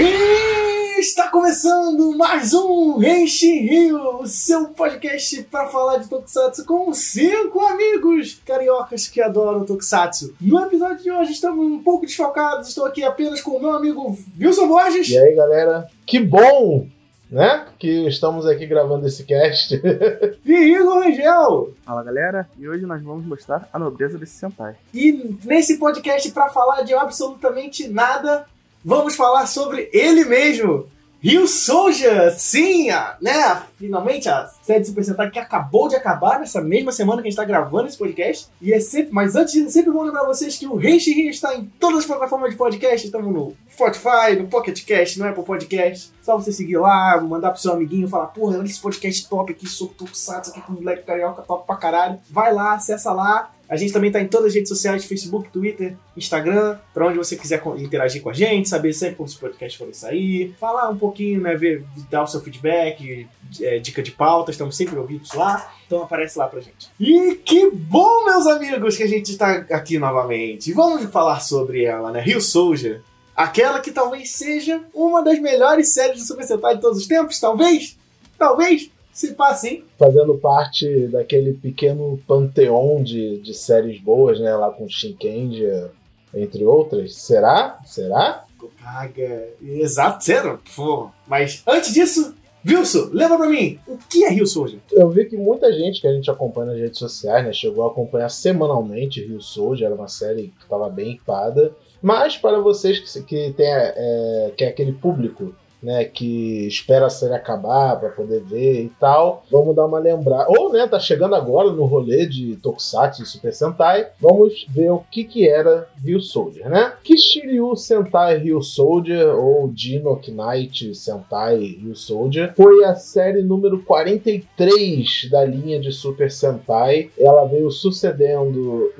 E está começando mais um Renshi Rio, o seu podcast para falar de Tokusatsu com cinco amigos cariocas que adoram Tokusatsu. No episódio de hoje estamos um pouco desfalcados, estou aqui apenas com o meu amigo Wilson Borges. E aí, galera? Que bom, né? Que estamos aqui gravando esse cast. e Igor Rangel. Fala, galera. E hoje nós vamos mostrar a nobreza desse Sentai. E nesse podcast para falar de absolutamente nada, vamos falar sobre ele mesmo, Rio Soldier, sim, a, né? Finalmente a série de Super Sentai que acabou de acabar nessa mesma semana que a gente está gravando esse podcast. E é sempre, mas antes, é sempre bom lembrar vocês que o Reishi Rio está em todas as plataformas de podcast. Estamos no Spotify, no Pocket Cast, no Apple Podcast. Só você seguir lá, mandar pro seu amiguinho falar, porra, olha esse podcast top aqui, sou Tokusatsu aqui com o moleque carioca top pra caralho. Vai lá, acessa lá. A gente também tá em todas as redes sociais, Facebook, Twitter, Instagram, para onde você quiser interagir com a gente, saber sempre quando os podcasts forem sair, falar um pouquinho, né, ver, dar o seu feedback, é, dica de pauta, estamos sempre ouvidos lá, então aparece lá pra gente. E que bom, meus amigos, que a gente está aqui novamente. Vamos falar sobre ela, né, Rio Soldier. Aquela que talvez seja uma das melhores séries de Super Sentai de todos os tempos, talvez? Talvez? Se passa, hein? Fazendo parte daquele pequeno panteão de, de séries boas, né? Lá com Shinkendia, entre outras. Será? Será? Caga. Exato, zero. Pô. Mas antes disso, Wilson, lembra pra mim, o que é Rio Soldier? Eu vi que muita gente que a gente acompanha nas redes sociais, né, chegou a acompanhar semanalmente Rio Soldier, era uma série que estava bem equipada. Mas para vocês que, que tem é, que é aquele público né, que espera a série acabar para poder ver e tal. Vamos dar uma lembrada. Ou, né, tá chegando agora no rolê de Tokusatsu e Super Sentai. Vamos ver o que que era Rio Soldier, né? Kishiryu Sentai Rio Soldier ou Dino Knight Sentai Rio Soldier foi a série número 43 da linha de Super Sentai. Ela veio sucedendo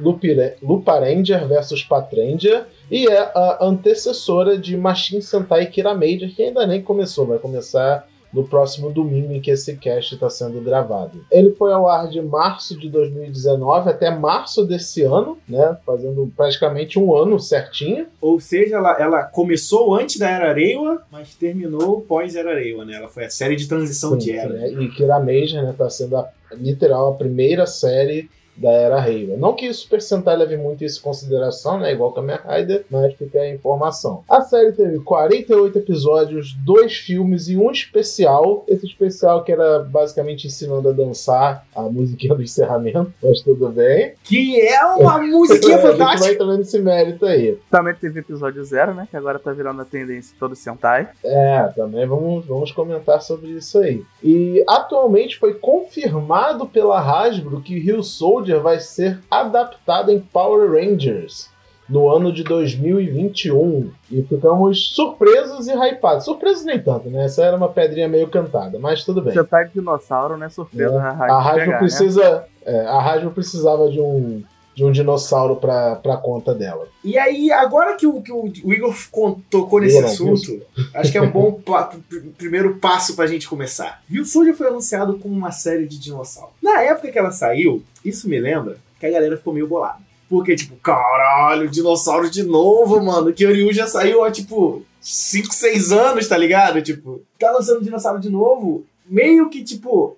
Luparenger versus Patranger e é a antecessora de Machine Sentai Kira Major, que ainda nem começou, vai começar no próximo domingo em que esse cast está sendo gravado. Ele foi ao ar de março de 2019 até março desse ano, né? Fazendo praticamente um ano certinho. Ou seja, ela, ela começou antes da Era Reiwa, mas terminou pós Era Reiwa, né? Ela foi a série de transição sim, de era. Sim, né? E Kira Major, né? Tá sendo a, literal a primeira série da era Reiwa. Não que o Super Sentai leve muito isso em consideração, né? Igual Kamen Rider, mas fica a informação. A série teve 48 episódios, dois filmes e um especial. Esse especial que era basicamente ensinando a dançar a musiquinha do encerramento, mas tudo bem. Que é uma musiquinha fantástica. A gente vai entrando nesse mérito aí. Também teve episódio zero, né? Que agora tá virando a tendência todo Sentai. É, também vamos, vamos comentar sobre isso aí. E atualmente foi confirmado pela Hasbro que Rio Soldier Soldier vai ser adaptada em Power Rangers no ano de 2021. E ficamos surpresos e hypados. Surpresos nem tanto, né? Essa era uma pedrinha meio cantada, mas tudo bem. Você tá de dinossauro, né? Surpresa. É. A Rádio né? precisa. Né? É, a Rádio precisava de um de um dinossauro pra, pra conta dela. E aí, agora que o, que o, Igor tocou nesse assunto, acho que é um bom primeiro passo pra gente começar. Soldier foi anunciado como uma série de dinossauros. Na época que ela saiu, isso me lembra que a galera ficou meio bolada. Porque, tipo, caralho, dinossauro de novo, mano. Que Ryu já saiu há, tipo, 5, 6 anos, tá ligado? Tipo, tá lançando dinossauro de novo. Meio que, tipo,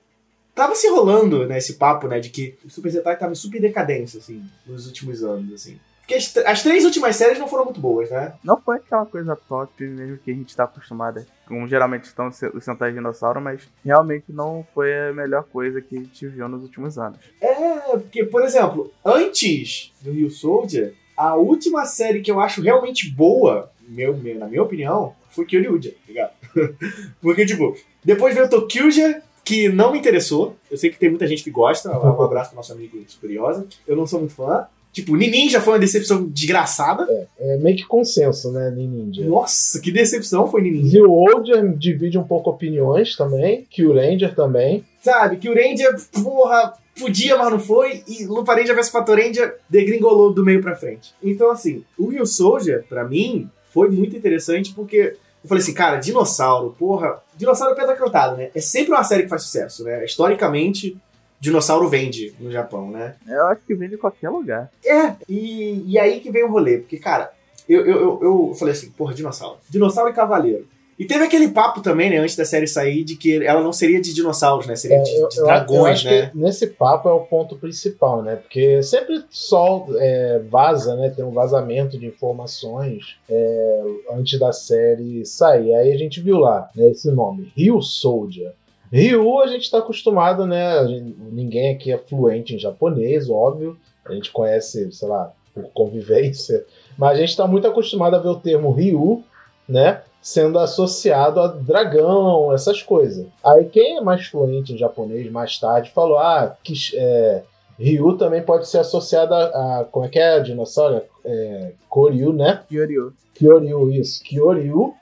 tava se rolando, né, esse papo, né, de que o Super Sentai tava em super decadência, assim, nos últimos anos, assim. Porque as, as, três últimas séries não foram muito boas, né? Não foi aquela coisa top mesmo que a gente tá acostumado, como geralmente estão os Sentai Dinossauro, mas realmente não foi a melhor coisa que a gente viu nos últimos anos. É, porque, por exemplo, antes do Rio Soldier, a última série que eu acho realmente boa, meu, meu, na minha opinião, foi Kyoryuja, tá ligado? porque, tipo, depois veio Tokyuja, que não me interessou. Eu sei que tem muita gente que gosta. Um abraço pro nosso amigo Superiosa. Eu não sou muito fã. Tipo, Ninja foi uma decepção desgraçada. É, é meio que consenso, né, Ninja. Nossa, que decepção foi Ninja. E o Older divide um pouco opiniões também, que o Ranger também. Sabe, que o Ranger, porra, podia, mas não foi. E Lupa Ranger vs Fator Ranger degringolou do meio pra frente. Então, assim, o Rio Soldier, pra mim, foi muito interessante porque eu falei assim, cara, dinossauro, porra. Dinossauro é pedra cantada, né? É sempre uma série que faz sucesso, né? Historicamente, dinossauro vende no Japão, né? Eu acho que vende em qualquer lugar. É, e, e aí que vem o rolê, porque, cara, eu, eu, eu, eu falei assim, porra, dinossauro. Dinossauro e cavaleiro. E teve aquele papo também, né, antes da série sair, de que ela não seria de dinossauros, né? Seria É, de, de eu- dragões, eu né? nesse papo é o ponto principal, né? Porque sempre só é, vaza, né? Tem um vazamento de informações é, antes da série sair. Aí a gente viu lá, né, esse nome, Ryu Soldier. Ryu a gente está acostumado, né? gente- ninguém aqui é fluente em japonês, óbvio. A gente conhece, sei lá, por convivência. Mas a gente está muito acostumado a ver o termo Ryu, né? Sendo associado a dragão, essas coisas. Aí quem é mais fluente em japonês mais tarde falou: ah, que é, Ryu também pode ser associado a, a- Como é que é? Dinossauro? É, Koryu, né? Kyoryu. Kyoryu, isso. Kyoryu,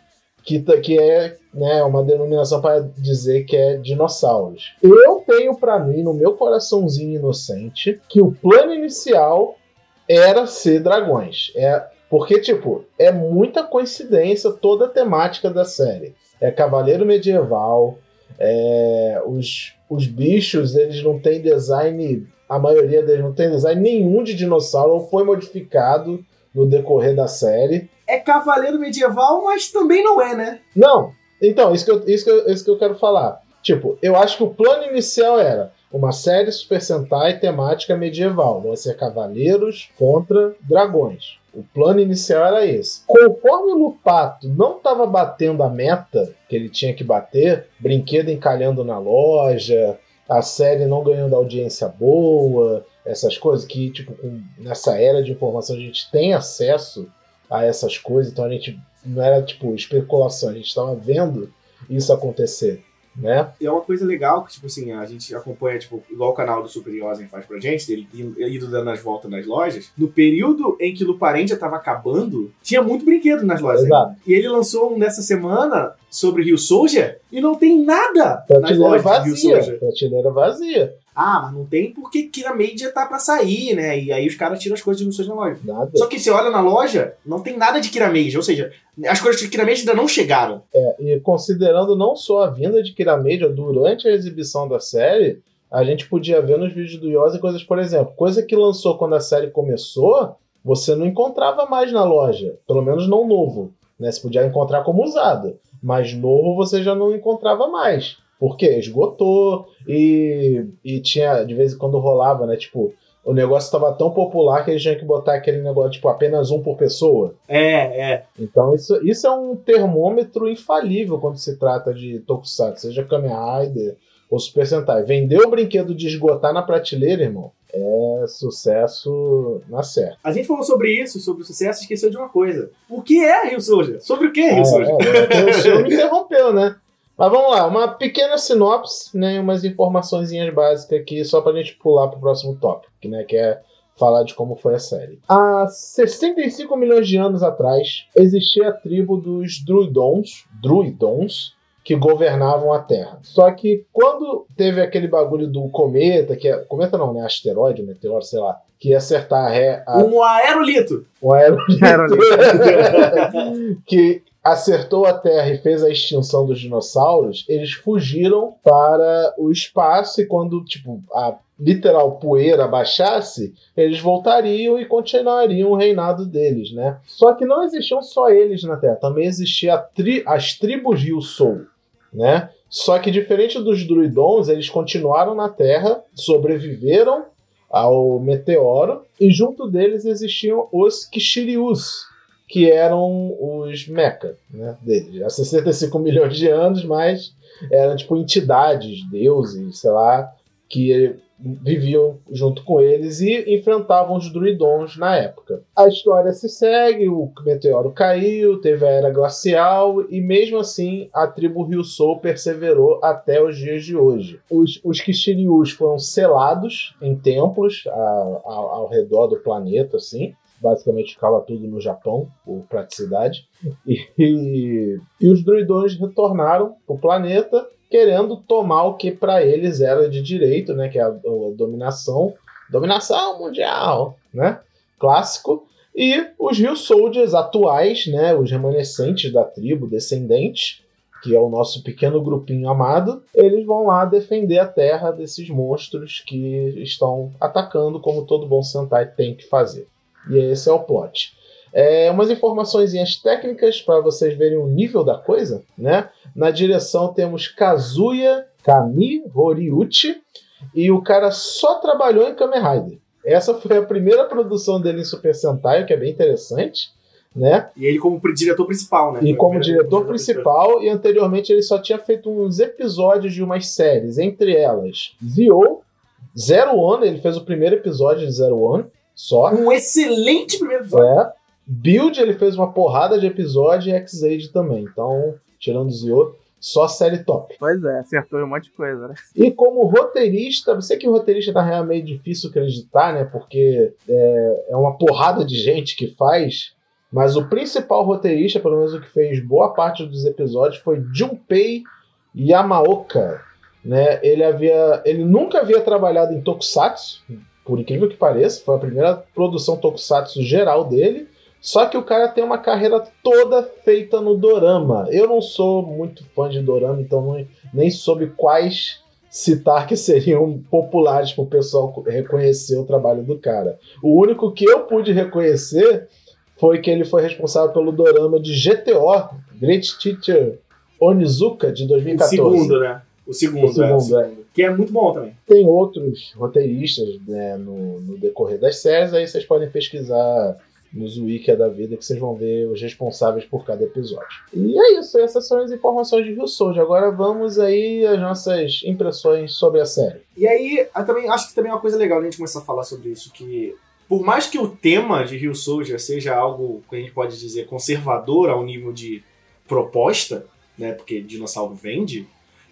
que, tá- que é né, uma denominação para dizer que é dinossauros. Eu tenho para mim, no meu coraçãozinho inocente, que o plano inicial era ser dragões. É, porque, tipo, é muita coincidência toda a temática da série. É cavaleiro medieval, é, os, os bichos, eles não têm design, a maioria deles não tem design nenhum de dinossauro, ou foi modificado no decorrer da série. É cavaleiro medieval, mas também não é, né? Não, então, isso que, eu, isso, que eu, isso que eu quero falar. Tipo, eu acho que o plano inicial era uma série Super Sentai temática medieval. Vão ser cavaleiros contra dragões. O plano inicial era esse. Conforme o Lupato não estava batendo a meta que ele tinha que bater, brinquedo encalhando na loja, a série não ganhando audiência boa, essas coisas que, tipo, com- nessa era de informação a gente tem acesso a essas coisas, então a gente não era tipo especulação, a gente estava vendo isso acontecer, né? E é uma coisa legal que, tipo assim, a gente acompanha, tipo, igual o canal do Super Yosen faz pra gente, dele indo- dando as voltas nas lojas. No período em que Luparendia tava acabando, tinha muito brinquedo nas lojas. Exato. E ele lançou um nessa semana sobre Rio Soldier e não tem nada nas Prateleira lojas de Rio vazia, Soldier. prateleira vazia, Ah, mas não tem porque Kira Media tá pra sair, né? E aí os caras tiram as coisas de Soldier na loja. nada. Só que você olha na loja, não tem nada de Kira Media, ou seja, as coisas de Kira Media ainda não chegaram. É, e considerando não só a vinda de Kiramedia durante a exibição da série, a gente podia ver nos vídeos do Yosa coisas, por exemplo, coisa que lançou quando a série começou, você não encontrava mais na loja, pelo menos não novo, né? Você podia encontrar como usado, mas novo você já não encontrava mais. Por quê? Esgotou e, e tinha, de vez em quando rolava, né? Tipo, o negócio estava tão popular que eles tinham que botar aquele negócio, tipo, apenas um por pessoa. É, é. Então isso, isso é um termômetro infalível quando se trata de Tokusatsu, seja Kamen Rider ou Super Sentai. Vender o brinquedo de esgotar na prateleira, irmão, é sucesso na certa. A gente falou sobre isso, sobre o sucesso, e esqueceu de uma coisa. O que é Rio Soldier? Sobre o que é Rio Ah, Soldier? é, porque o senhor me interrompeu, né? Mas vamos lá, uma pequena sinopse, né, umas informaçõezinhas básicas aqui, só pra gente pular pro próximo tópico, que, né, que é falar de como foi a série. Há 65 milhões de anos atrás, existia a tribo dos Druidons, Druidons, que governavam a Terra. Só que quando teve aquele bagulho do cometa, que é. Cometa não, né? Asteroide, meteoro, sei lá. Que ia acertar a, ré, a, Um aerolito. o aero Aerolito. que acertou a Terra e fez a extinção dos dinossauros, eles fugiram para o espaço e quando, tipo, a literal poeira baixasse, eles voltariam e continuariam o reinado deles, né? Só que não existiam só eles na Terra, também existia tri- as tribos Soul, né? Só que diferente dos druidons, eles continuaram na Terra, sobreviveram ao meteoro e junto deles existiam os Kishirius, que eram os mecha né, deles. Há 65 milhões de anos, mas eram tipo entidades, deuses, sei lá, que viviam junto com eles e enfrentavam os druidons na época. A história se segue, o meteoro caiu, teve a era glacial e mesmo assim a tribo Ryusou perseverou até os dias de hoje. Os, os Kishirius foram selados em templos a- a- ao redor do planeta, assim, basicamente ficava tudo no Japão, por praticidade. E, e os druidões retornaram para o planeta querendo tomar o que para eles era de direito, né, que é a, a dominação, dominação mundial, né? Clássico. E os Rio Soldiers atuais, né, os remanescentes da tribo, descendentes, que é o nosso pequeno grupinho amado, eles vão lá defender a terra desses monstros que estão atacando, como todo bom Sentai tem que fazer. E esse é o plot. É, umas informações técnicas para vocês verem o nível da coisa, né? Na direção temos Kazuya Kami Horiuchi e o cara só trabalhou em Kamen Rider. Essa foi a primeira produção dele em Super Sentai, que é bem interessante, né? E ele como diretor principal, né? E como diretor principal, e anteriormente ele só tinha feito uns episódios de umas séries, entre elas Zio, Zero One, ele fez o primeiro episódio de Zero One, só. Um excelente primeiro episódio. É. Build, ele fez uma porrada de episódio e X-Aid também. Então, tirando Zio, só série top. Pois é, acertou um monte de coisa, né? E como roteirista, você que roteirista na real é meio difícil acreditar, né? Porque é, é uma porrada de gente que faz. Mas o principal roteirista, pelo menos o que fez boa parte dos episódios, foi Junpei Yamaoka. Né? Ele, havia, ele nunca havia trabalhado em Tokusatsu, por incrível que pareça, foi a primeira produção Tokusatsu geral dele. Só que o cara tem uma carreira toda feita no dorama. Eu não sou muito fã de dorama, então não, nem soube quais citar que seriam populares para o pessoal reconhecer o trabalho do cara. O único que eu pude reconhecer foi que ele foi responsável pelo dorama de GTO, Great Teacher Onizuka, de 2014. O segundo, né? O segundo, o segundo, é. Que é muito bom também. Tem outros roteiristas né, no, no decorrer das séries, aí vocês podem pesquisar nos wiki da vida que vocês vão ver os responsáveis por cada episódio. E é isso, essas são as informações de Rio Soldier. Agora vamos aí às nossas impressões sobre a série. E aí, também, acho que também é uma coisa legal a gente começar a falar sobre isso, que por mais que o tema de Rio Soldier seja algo que a gente pode dizer conservador ao nível de proposta, né, porque dinossauro vende,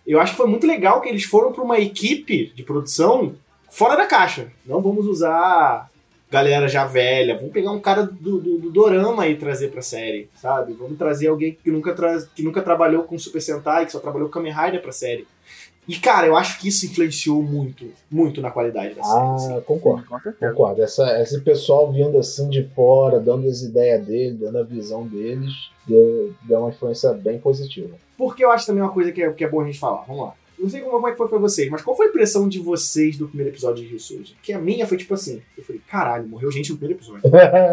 eu acho que foi muito legal que eles foram para uma equipe de produção fora da caixa. Não vamos usar galera já velha. Vamos pegar um cara do, do, do Dorama e trazer pra série, sabe? Vamos trazer alguém que nunca, tra que nunca trabalhou com Super Sentai, que só trabalhou com Kamen Rider pra série. E, cara, eu acho que isso influenciou muito, muito na qualidade da série. Ah, assim. concordo. Concordo. Essa, esse pessoal vindo assim de fora, dando as ideias dele, dando a visão deles, deu, deu uma influência bem positiva. Porque eu acho também uma coisa que é, que é bom a gente falar. Vamos lá. Não sei como, é que foi pra vocês, mas qual foi a impressão de vocês do primeiro episódio de Rio? Porque a minha foi tipo assim, eu falei, caralho, morreu gente no primeiro episódio.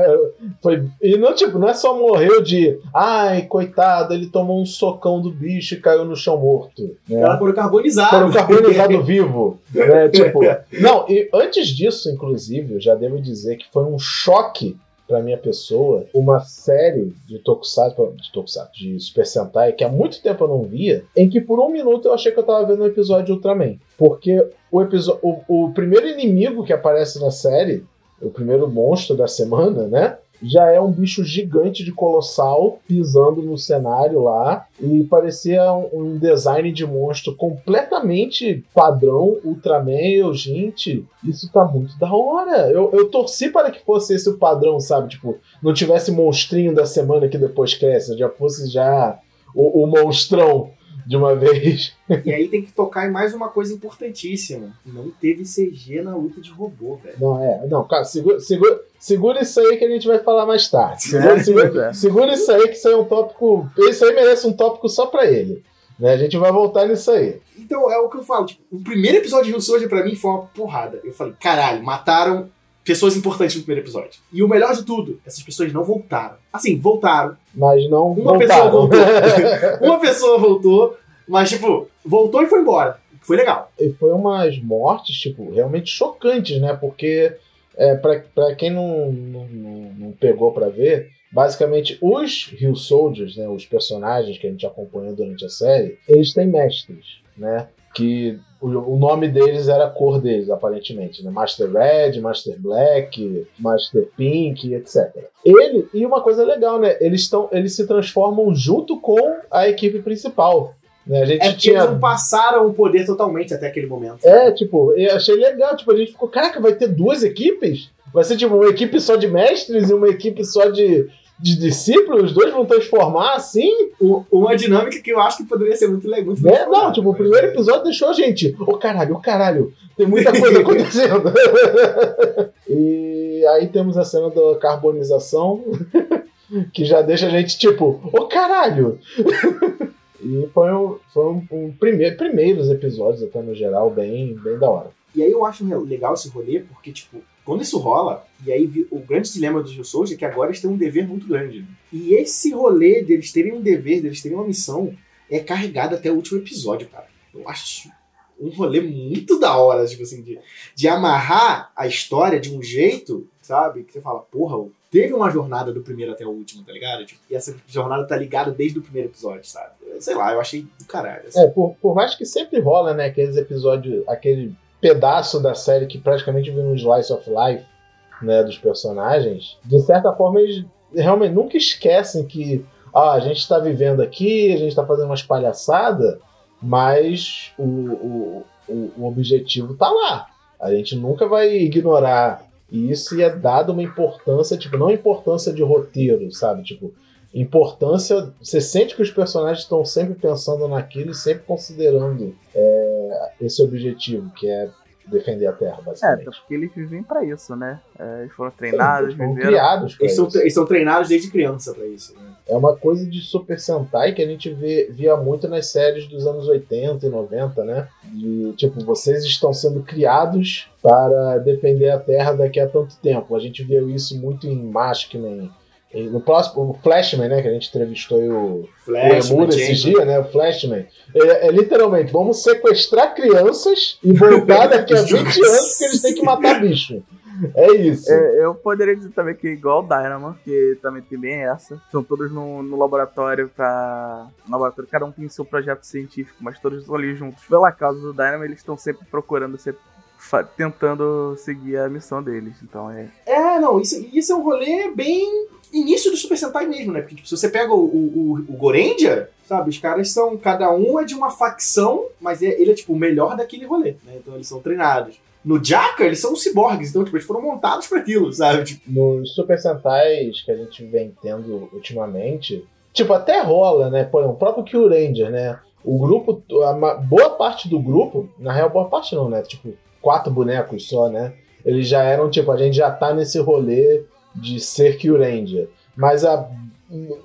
foi, e não, tipo, não é só morreu de, ai, coitado, ele tomou um socão do bicho e caiu no chão morto. Né? Ela foram carbonizado. Foram carbonizado vivo. Né? Tipo, não, e antes disso, inclusive, eu já devo dizer que foi um choque para minha pessoa uma série de Tokusatsu, de Tokusatsu, de Super Sentai, que há muito tempo eu não via, em que por um minuto eu achei que eu tava vendo um episódio de Ultraman. Porque o, episódio, o, o primeiro inimigo que aparece na série, o primeiro monstro da semana, né? Já é um bicho gigante de colossal pisando no cenário lá e parecia um, um design de monstro completamente padrão Ultraman. Eu, gente, isso tá muito da hora. Eu, eu torci para que fosse esse o padrão, sabe? Tipo, não tivesse monstrinho da semana que depois cresce, já fosse já o, o monstrão de uma vez. E aí tem que tocar em mais uma coisa importantíssima. Não teve CG na luta de robô, velho. Não, é. Não, cara, segura, segura, segura isso aí que a gente vai falar mais tarde. Segura, segura, segura isso aí que isso aí é um tópico. Isso aí merece um tópico só pra ele. Né? A gente vai voltar nisso aí. Então, é o que eu falo. Tipo, o primeiro episódio de Rio Soldier pra mim foi uma porrada. Eu falei, caralho, mataram pessoas importantes no primeiro episódio. E o melhor de tudo, essas pessoas não voltaram. Assim, voltaram. Mas não Uma voltaram. pessoa voltou. uma pessoa voltou, mas, tipo, voltou e foi embora. Foi legal. E foi umas mortes, tipo, realmente chocantes, né? Porque, é, pra, pra quem não, não, não pegou pra ver, basicamente os Hill Soldiers, né? Os personagens que a gente acompanhou durante a série, eles têm mestres, né? Que o, nome deles era a cor deles, aparentemente, né? Master Red, Master Black, Master Pink, etc. Ele, e uma coisa legal, né? Eles, estão, eles se transformam junto com a equipe principal. Né? A gente é porque tinha... eles não passaram o poder totalmente até aquele momento. É, tipo, eu achei legal. Tipo, a gente ficou, caraca, vai ter duas equipes? Vai ser tipo uma equipe só de mestres e uma equipe só de, de discípulos? Os dois vão transformar assim? O, uma dinâmica que eu acho que poderia ser muito legal. Muito é, não, tipo, o primeiro episódio deixou a gente. Ô oh, caralho, ô oh, caralho, tem muita coisa acontecendo. e aí temos a cena da carbonização. que já deixa a gente tipo, ô oh, caralho! E foi um, foi um, um primeiro, primeiros episódios, até no geral, bem, bem da hora. E aí eu acho legal esse rolê, porque, tipo, quando isso rola, e aí o grande dilema dos Soldier é que agora eles têm um dever muito grande. E esse rolê deles terem um dever, deles terem uma missão, é carregado até o último episódio, cara. Eu acho um rolê muito da hora, tipo assim, de, de amarrar a história de um jeito, sabe? Que você fala, porra, teve uma jornada do primeiro até o último, tá ligado? Tipo, e essa jornada tá ligada desde o primeiro episódio, sabe? Sei lá, eu achei do caralho. Assim. É, por, por mais que sempre rola, né, aqueles episódios, aquele pedaço da série que praticamente vira um slice of life, né, dos personagens, de certa forma eles realmente nunca esquecem que ah, a gente está vivendo aqui, a gente está fazendo umas palhaçadas, mas o, o, o, o objetivo tá lá. A gente nunca vai ignorar isso e é dado uma importância, tipo, não importância de roteiro, sabe? Tipo, importância. Você sente que os personagens estão sempre pensando naquilo e sempre considerando é, esse objetivo, que é defender a Terra, basicamente. É, porque eles vivem para isso, né? É, eles foram treinados, eles foram criados eles são, eles são, treinados desde criança para isso. Né? É uma coisa de Super Sentai que a gente vê, via muito nas séries dos anos 80 e 90, né? De, tipo, vocês estão sendo criados para defender a Terra daqui a tanto tempo. A gente viu isso muito em Maskman, no próximo, o Flashman, né? Que a gente entrevistou o, Flashman, o Emura esses dias, né? O Flashman. É, é, literalmente, vamos sequestrar crianças e voltar daqui a 20 anos que eles têm que matar bicho. É isso. É, eu poderia dizer também que é igual o Dynamo, que também tem bem essa. São todos no, no laboratório pra. No laboratório, cada um tem seu projeto científico, mas todos estão ali juntos. Pela causa do Dynamo, eles estão sempre procurando, sempre tentando seguir a missão deles. Então é. É, não, isso, isso é um rolê bem início do Super Sentai mesmo, né? Porque tipo, se você pega o, o, o Gorendia, sabe? Os caras são. Cada um é de uma facção, mas é, ele é tipo o melhor daquele rolê, né? Então eles são treinados. No Jaka, eles são ciborgues, então tipo, eles foram montados para aquilo, sabe? Tipo... Nos Super Sentais que a gente vem tendo ultimamente, tipo, até rola, né? Por exemplo, o próprio Kill Ranger, né? O grupo, a boa parte do grupo, na real, boa parte não, né? Tipo, quatro bonecos só, né? Eles já eram, tipo, a gente já tá nesse rolê de ser Kyuranger. Mas a,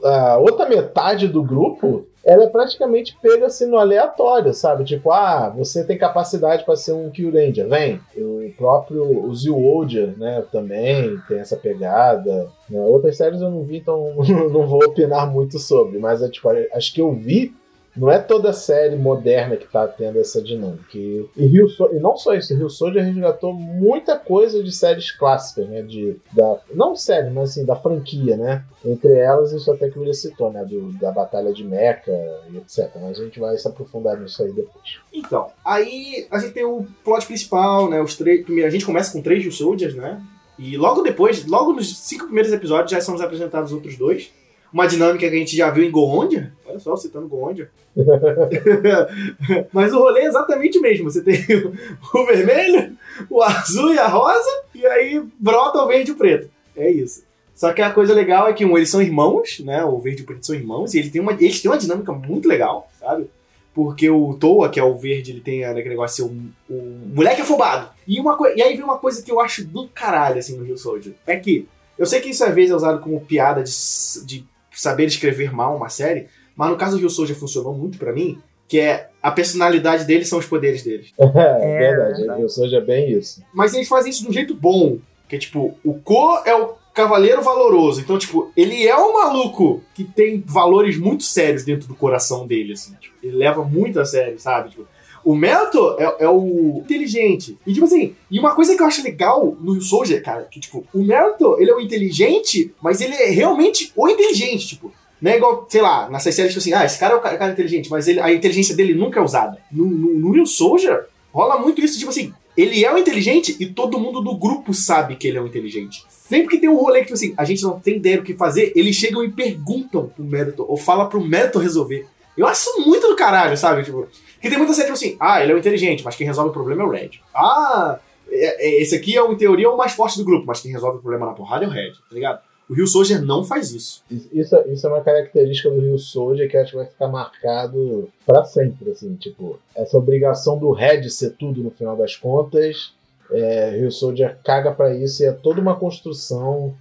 a outra metade do grupo ela é praticamente pega assim no aleatório, sabe? Tipo, ah, você tem capacidade para ser um Kyuranger, vem. O próprio o Zilwoja, né, também tem essa pegada. Né? Outras séries eu não vi, então não vou opinar muito sobre, mas é, tipo, acho que eu vi não é toda série moderna que tá tendo essa dinâmica. E, Rio so e não só isso, Rio Soldier resgatou muita coisa de séries clássicas, né? De, da, não série, mas assim, da franquia, né? Entre elas, isso até que o citou, né? Do, da Batalha de Mecha e etc. Mas a gente vai se aprofundar nisso aí depois. Então, aí a gente tem o plot principal, né? Os. A gente começa com três Rio Soldiers, né? E logo depois, logo nos cinco primeiros episódios, já são apresentados outros dois uma dinâmica que a gente já viu em Goondia. Olha só, citando Goondia. Mas o rolê é exatamente o mesmo. Você tem o vermelho, o azul e a rosa, e aí brota o verde e o preto. É isso. Só que a coisa legal é que um, eles são irmãos, né? O verde e o preto são irmãos, e ele tem uma, eles têm uma dinâmica muito legal, sabe? Porque o Toa, que é o verde, ele tem aquele negócio de ser o, o moleque afobado. E, uma, e aí vem uma coisa que eu acho do caralho, assim, no Rio Soldier. É que eu sei que isso às vezes é usado como piada de, de saber escrever mal uma série, mas no caso do Rio Soldier funcionou muito para mim, que é a personalidade deles são os poderes deles. É, é verdade, o Rio Soldier é bem isso. Mas eles fazem isso de um jeito bom, que é tipo, o Ko é o cavaleiro valoroso, então tipo, ele é um maluco que tem valores muito sérios dentro do coração dele, assim, tipo, ele leva muito a sério, sabe? Tipo, o Melto é, é, o inteligente. E, tipo assim, e uma coisa que eu acho legal no Soldier, cara, que, tipo, o Melto, ele é o inteligente, mas ele é realmente o inteligente, tipo. Não é igual, sei lá, nessas séries, tipo assim, ah, esse cara é o cara, inteligente, mas ele, a inteligência dele nunca é usada. No, no, no Rio Soldier, rola muito isso, tipo assim, ele é o inteligente e todo mundo do grupo sabe que ele é o inteligente. Sempre que tem um rolê que, tipo assim, a gente não tem ideia do que fazer, eles chegam e perguntam pro Meritor, ou fala pro Meritor resolver. Eu acho muito do caralho, sabe? Tipo, que tem muita série, tipo assim, ah, ele é o inteligente, mas quem resolve o problema é o Red. Ah, é, é, esse aqui é, em teoria, o mais forte do grupo, mas quem resolve o problema na porrada é o Red, tá ligado? O Rio Soldier não faz isso. Isso, isso é uma característica do Rio Soldier que acho que vai ficar marcado para sempre, assim, tipo, essa obrigação do Red ser tudo no final das contas, é, Rio Soldier caga para isso e é toda uma construção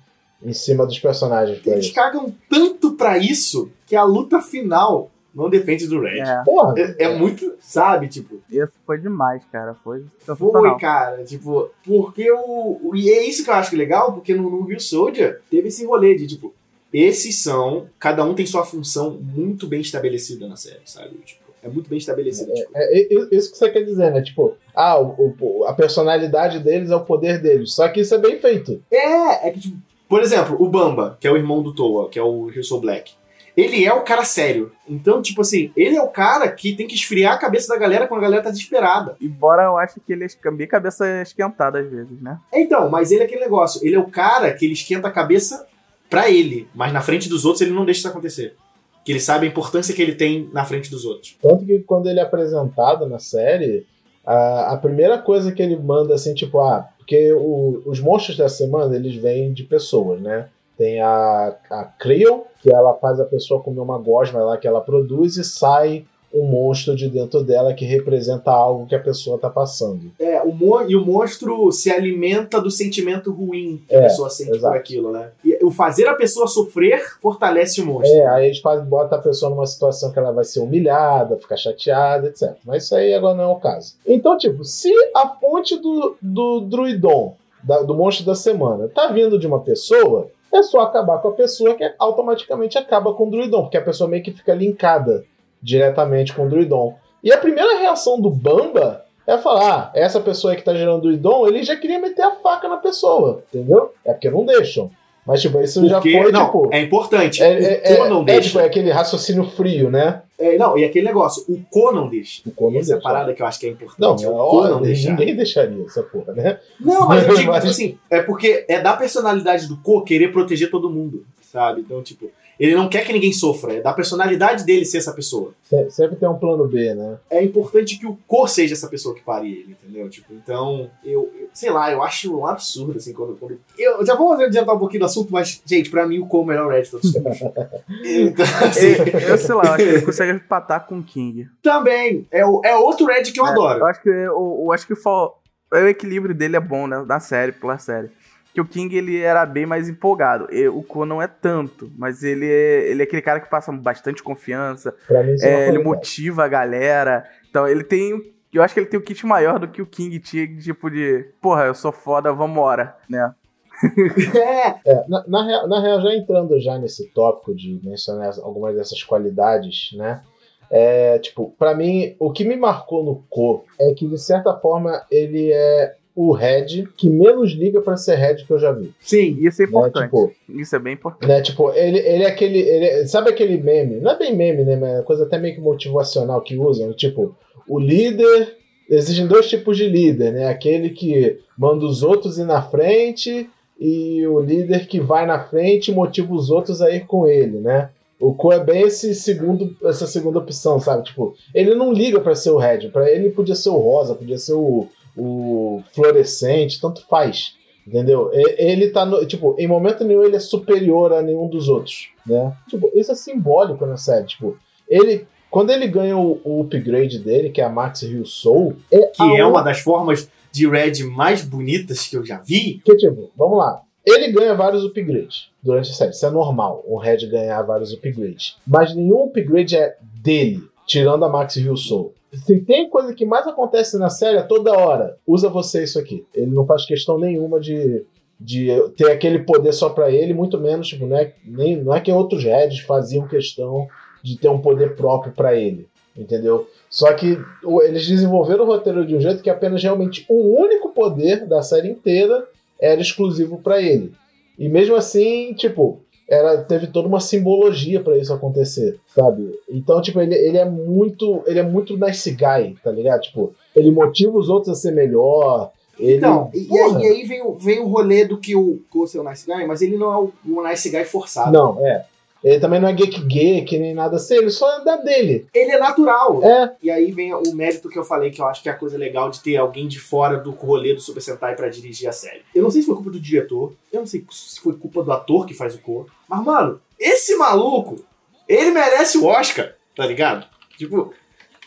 em cima dos personagens. Eles isso. cagam tanto para isso que a luta final não defende do Red. É, Porra, É, é muito, sabe, tipo, isso foi demais, cara. Foi foi, cara, tipo, porque o. o- E é isso que eu acho legal, porque no, no Rio Soldier teve esse rolê de, tipo, esses são. Cada um tem sua função muito bem estabelecida na série, sabe? Tipo, é muito bem estabelecido. tipo, É, é- é isso que você quer dizer, né? Tipo, ah, o- o- a personalidade deles é o poder deles. Só que isso é bem feito. É, é que, tipo, por exemplo, o Bamba, que é o irmão do Toa, que é o Russell Black. Ele é o cara sério. Então, tipo assim, ele é o cara que tem que esfriar a cabeça da galera quando a galera tá desesperada. Embora eu ache que ele é bem cabeça esquentada às vezes, né? Então, mas ele é aquele negócio. Ele é o cara que ele esquenta a cabeça pra ele, mas na frente dos outros ele não deixa isso acontecer. Que ele sabe a importância que ele tem na frente dos outros. Tanto que quando ele é apresentado na série, a, a primeira coisa que ele manda, assim, tipo, ah, porque o- os monstros da semana, eles vêm de pessoas, né? Tem a, a Creon, que ela faz a pessoa comer uma gosma lá que ela produz e sai um monstro de dentro dela que representa algo que a pessoa tá passando. É, o e o monstro se alimenta do sentimento ruim que a É, pessoa sente exato. por aquilo, né? E o fazer a pessoa sofrer fortalece o monstro. É, aí eles fazem, bota a pessoa numa situação que ela vai ser humilhada, ficar chateada, etc. Mas isso aí agora não é o caso. Então, tipo, se a fonte do, do druidon, da- do monstro da semana, tá vindo de uma pessoa, é só acabar com a pessoa que automaticamente acaba com o druidon, porque a pessoa meio que fica linkada diretamente com o druidon. E a primeira reação do Bamba é falar, ah, essa pessoa que tá gerando druidon, ele já queria meter a faca na pessoa, entendeu? É porque não deixam. Mas, tipo, isso já Porque, foi, não, tipo... é importante. É, é, o Conan é, é, deixa. tipo, é aquele raciocínio frio, né? É, não, e aquele negócio, o Conan deixa. O Conan Essa é a deixa. parada que eu acho que é Não, importante. é é o Conan deixar. ninguém deixaria essa porra, né? Não, mas eu digo Mas- tipo assim, é porque é da personalidade do Ko querer proteger todo mundo, sabe? Então, tipo, ele não quer que ninguém sofra, é da personalidade dele ser essa pessoa. Se- Sempre tem um plano B, né? É importante que o Ko seja essa pessoa que pare ele, entendeu? Tipo, então, eu, eu- sei lá, eu acho um absurdo, assim, quando. quando eu já vou adiantar um pouquinho do assunto, mas, gente, pra mim o Ko é o melhor Red todos os tempos. então, assim, Eu, eu sei lá, eu acho que ele consegue empatar com o King. também, é, o- é outro Red que eu É, adoro. Eu acho que eu, eu acho que o, o equilíbrio dele é bom, né? Na série, pela série. Que o King ele era bem mais empolgado. E o Ko não é tanto, mas ele é, ele é aquele cara que passa bastante confiança. Mim, é, É, ele motiva a galera. Então ele tem. Eu acho que ele tem o kit maior do que o King tinha, tipo de. Porra, eu sou foda, vambora, né? É, É, na, na, real, na real, já entrando já nesse tópico de mencionar algumas dessas qualidades, né? É, tipo, pra mim, o que me marcou no Ko é que, de certa forma, ele é o Red que menos liga pra ser Red que eu já vi. Sim, isso é Né? importante. Tipo, Isso é bem importante. né? Tipo, ele, ele é aquele. ele- sabe aquele meme? Não é bem meme, né? Mas é coisa até meio que motivacional que usam. Tipo, o líder. Existem dois tipos de líder, né? Aquele que manda os outros ir na frente e o líder que vai na frente e motiva os outros a ir com ele, né? O Ko é bem esse segundo, essa segunda opção, sabe? Tipo, ele não liga pra ser o Red. Pra ele podia ser o rosa, podia ser o, o fluorescente, tanto faz. Entendeu? Ele tá no. Tipo, em momento nenhum ele é superior a nenhum dos outros. Né? Tipo, isso é simbólico na série. Tipo, ele. Quando ele ganha o, o upgrade dele, que é a Max Rio Soul, é que é uma das formas de Red mais bonitas que eu já vi. Porque, tipo, vamos lá. Ele ganha vários upgrades durante a série. Isso é normal, o Red ganhar vários upgrades. Mas nenhum upgrade é dele, tirando a Max Rio Soul. Se tem coisa que mais acontece na série, é toda hora, usa você isso aqui. Ele não faz questão nenhuma de, de ter aquele poder só pra ele, muito menos, tipo, não é, nem, não é que outros Reds faziam questão de ter um poder próprio pra ele. Entendeu? Só que eles desenvolveram o roteiro de um jeito que apenas realmente o único poder da série inteira era exclusivo pra ele. E mesmo assim, tipo, era, teve toda uma simbologia pra isso acontecer, sabe? Então, tipo, ele, ele é muito. Ele é muito nice guy, tá ligado? Tipo, ele motiva os outros a ser melhor. Ele, Então, e, e aí, vem, o, vem o rolê do que o é o Nice Guy, mas ele não é o, o Nice Guy forçado. Não, é. Ele também não é geek geek nem nada assim, ele só é da dele. Ele é natural. É, E aí vem o mérito que eu falei, que eu acho que é a coisa legal de ter alguém de fora do rolê do Super Sentai pra dirigir a série. Eu não sei se foi culpa do diretor, eu não sei se foi culpa do ator que faz o Ko, mas, mano, esse maluco, ele merece o Oscar, tá ligado? Tipo,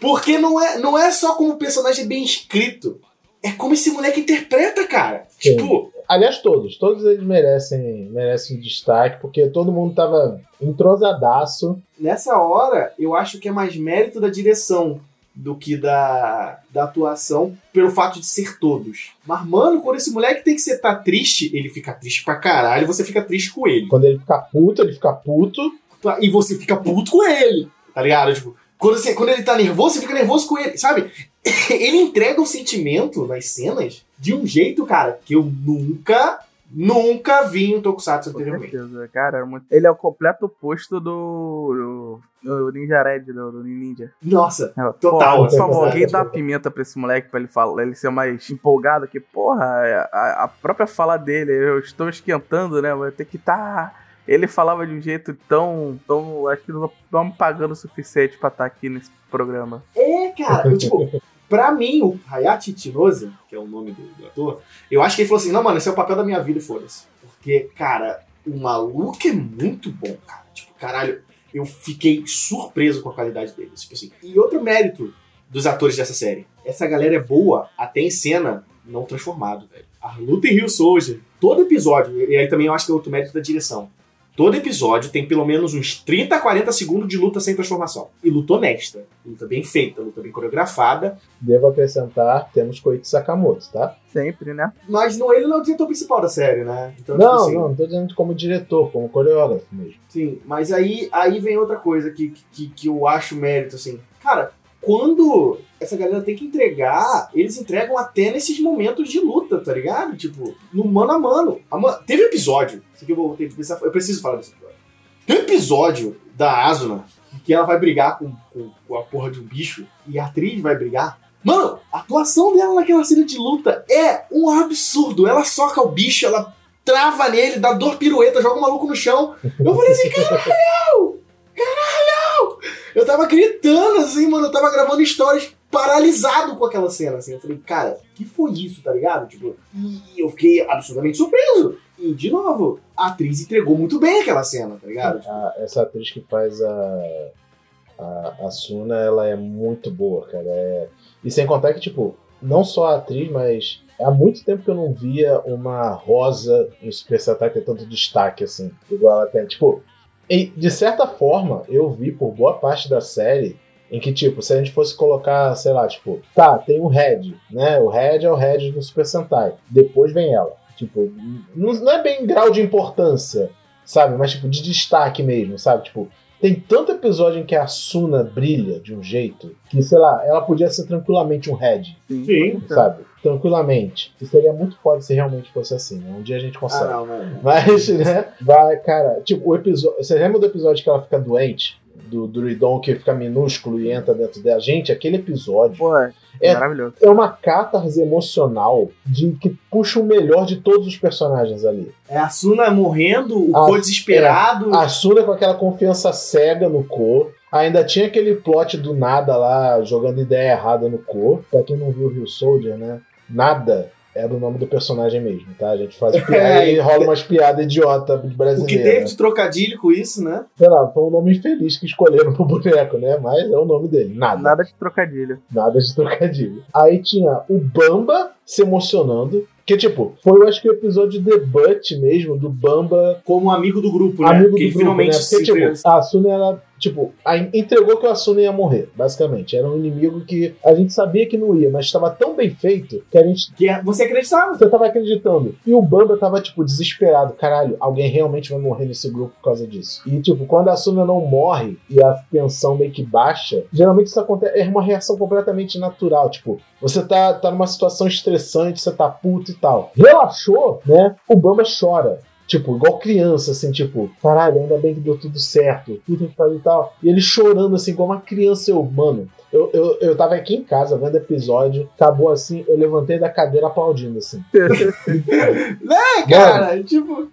porque não é, não é só como o personagem é bem escrito, é como esse moleque interpreta, cara. Sim. Tipo, Aliás, todos. Todos eles merecem, merecem destaque, porque todo mundo tava entrosadaço. Nessa hora, eu acho que é mais mérito da direção do que da, da atuação, pelo fato de ser todos. Mas, mano, quando esse moleque tem que ser tá triste, ele fica triste pra caralho, você fica triste com ele. Quando ele fica puto, ele fica puto. E você fica puto com ele, tá ligado? Tipo, quando, você, quando ele tá nervoso, você fica nervoso com ele, sabe? Ele entrega o sentimento nas cenas de um jeito, cara, que eu nunca Nunca vi um Tokusatsu anteriormente. cara. é muito- Ele é o completo oposto do, do, do Ninja Red, do, do Ninja. Nossa, É, Total, Porra, por favor, alguém dá pimenta pra esse moleque pra ele, falar, ele ser mais empolgado que, porra, a, a própria fala dele, eu estou esquentando, né? Vai ter que tá. Ele falava de um jeito tão. tão acho que não me pagando o suficiente pra estar aqui nesse programa. é, cara. Eu, tipo, pra mim, o Hayashi Tinoze, que é o nome do, do ator, eu acho que ele falou assim: não, mano, esse é o papel da minha vida, foda-se. Porque, cara, o maluco é muito bom, cara. Tipo, caralho, eu fiquei surpreso com a qualidade dele. Tipo assim. E outro mérito dos atores dessa série: essa galera é boa até em cena não transformado, velho. A luta em Rio Soldier, todo episódio, e aí também eu acho que é outro mérito da direção. Todo episódio tem pelo menos uns 30 a 40 segundos de luta sem transformação. E luta honesta. Luta bem feita, luta bem coreografada. Devo acrescentar, temos Koichi Sakamoto, tá? Sempre, né? Mas não, ele não é o diretor principal da série, né? Então, tipo Não, assim, não, não tô dizendo como diretor, como coreógrafo mesmo. Sim, mas aí, aí vem outra coisa que, que, que eu acho mérito, assim. Cara, quando essa galera tem que entregar, eles entregam até nesses momentos de luta, tá ligado? Tipo, no mano a mano. A ma- Teve episódio, isso aqui eu vou ter que pensar, eu preciso falar desse episódio. Tem um episódio da Asuna que ela vai brigar com, com, com a porra de um bicho e a atriz vai brigar. Mano, a atuação dela naquela cena de luta é um absurdo. Ela soca o bicho, ela trava nele, dá dor pirueta, joga o maluco no chão. Eu falei assim, caralho! Caralho! Eu tava gritando assim, mano. Eu tava gravando stories paralisado com aquela cena, assim. Eu falei, cara, que foi isso, tá ligado? Tipo, e eu fiquei absurdamente surpreso. E, de novo, a atriz entregou muito bem aquela cena, tá ligado? Essa atriz que faz a, a, a Suna, ela é muito boa, cara. É- E sem contar que, tipo, não só a atriz, mas há muito tempo que eu não via uma rosa em Super Sentai ter tanto destaque, assim. Igual ela tem. Tipo, e, de certa forma, eu vi por boa parte da série em que, tipo, se a gente fosse colocar, sei lá, tipo, tá, tem o Red, né? O Red é o Red do Super Sentai. Depois vem ela. Tipo, não não é bem grau de importância, sabe? Mas, tipo, de destaque mesmo, sabe? Tipo, tem tanto episódio em que a Suna brilha de um jeito que, sei lá, ela podia ser tranquilamente um Red, Sim. sabe? Tranquilamente. E seria muito foda se realmente fosse assim, né? Um dia a gente ah, consegue. não, né? Mas, né? Vai, cara, tipo, o episódio. Você lembra do episódio que ela fica doente? Do Druidon que fica minúsculo e entra dentro dela? Gente, aquele episódio Pô, é, É- maravilhoso. é uma catarse emocional de que puxa o melhor de todos os personagens ali. É a Suna morrendo, o Ah, Ko desesperado. A Suna com aquela confiança cega no Ko. Ainda tinha aquele plot do nada lá, jogando ideia errada no Ko. Pra quem não viu o Rio Soldier, né? Nada era o nome do personagem mesmo, tá? A gente faz piada e rola umas piadas idiota o que teve de trocadilho com isso, né? Sei lá, foi um nome infeliz que escolheram pro boneco, né? Mas é o nome dele. Nada. Nada de trocadilho. Nada de trocadilho. Aí tinha o Bamba se emocionando. Que, tipo, foi, eu acho que o episódio de debut mesmo, do Bamba Como amigo do grupo, né? amigo que do ele grupo, finalmente né? Porque, se tipo, a Asuna, ela, tipo, entregou que o Asuna ia morrer, basicamente. Era um inimigo que a gente sabia que não ia, mas estava tão bem feito que a gente que é- você acreditava. você tava acreditando. E o Bamba tava, tipo, desesperado. Caralho, alguém realmente vai morrer nesse grupo por causa disso. E, tipo, quando a Asuna não morre e a tensão meio que baixa, geralmente isso acontece. É uma reação completamente natural. Tipo, você tá, tá numa situação estressante, você tá puto e tal. Relaxou, né? O Bamba chora. Tipo, igual criança, assim, tipo, caralho, ainda bem que deu tudo certo, puta que pariu e tal. E ele chorando, assim, igual uma criança, eu, mano, eu, eu, eu tava aqui em casa vendo episódio, acabou assim, eu levantei da cadeira aplaudindo, assim. É, cara, tipo.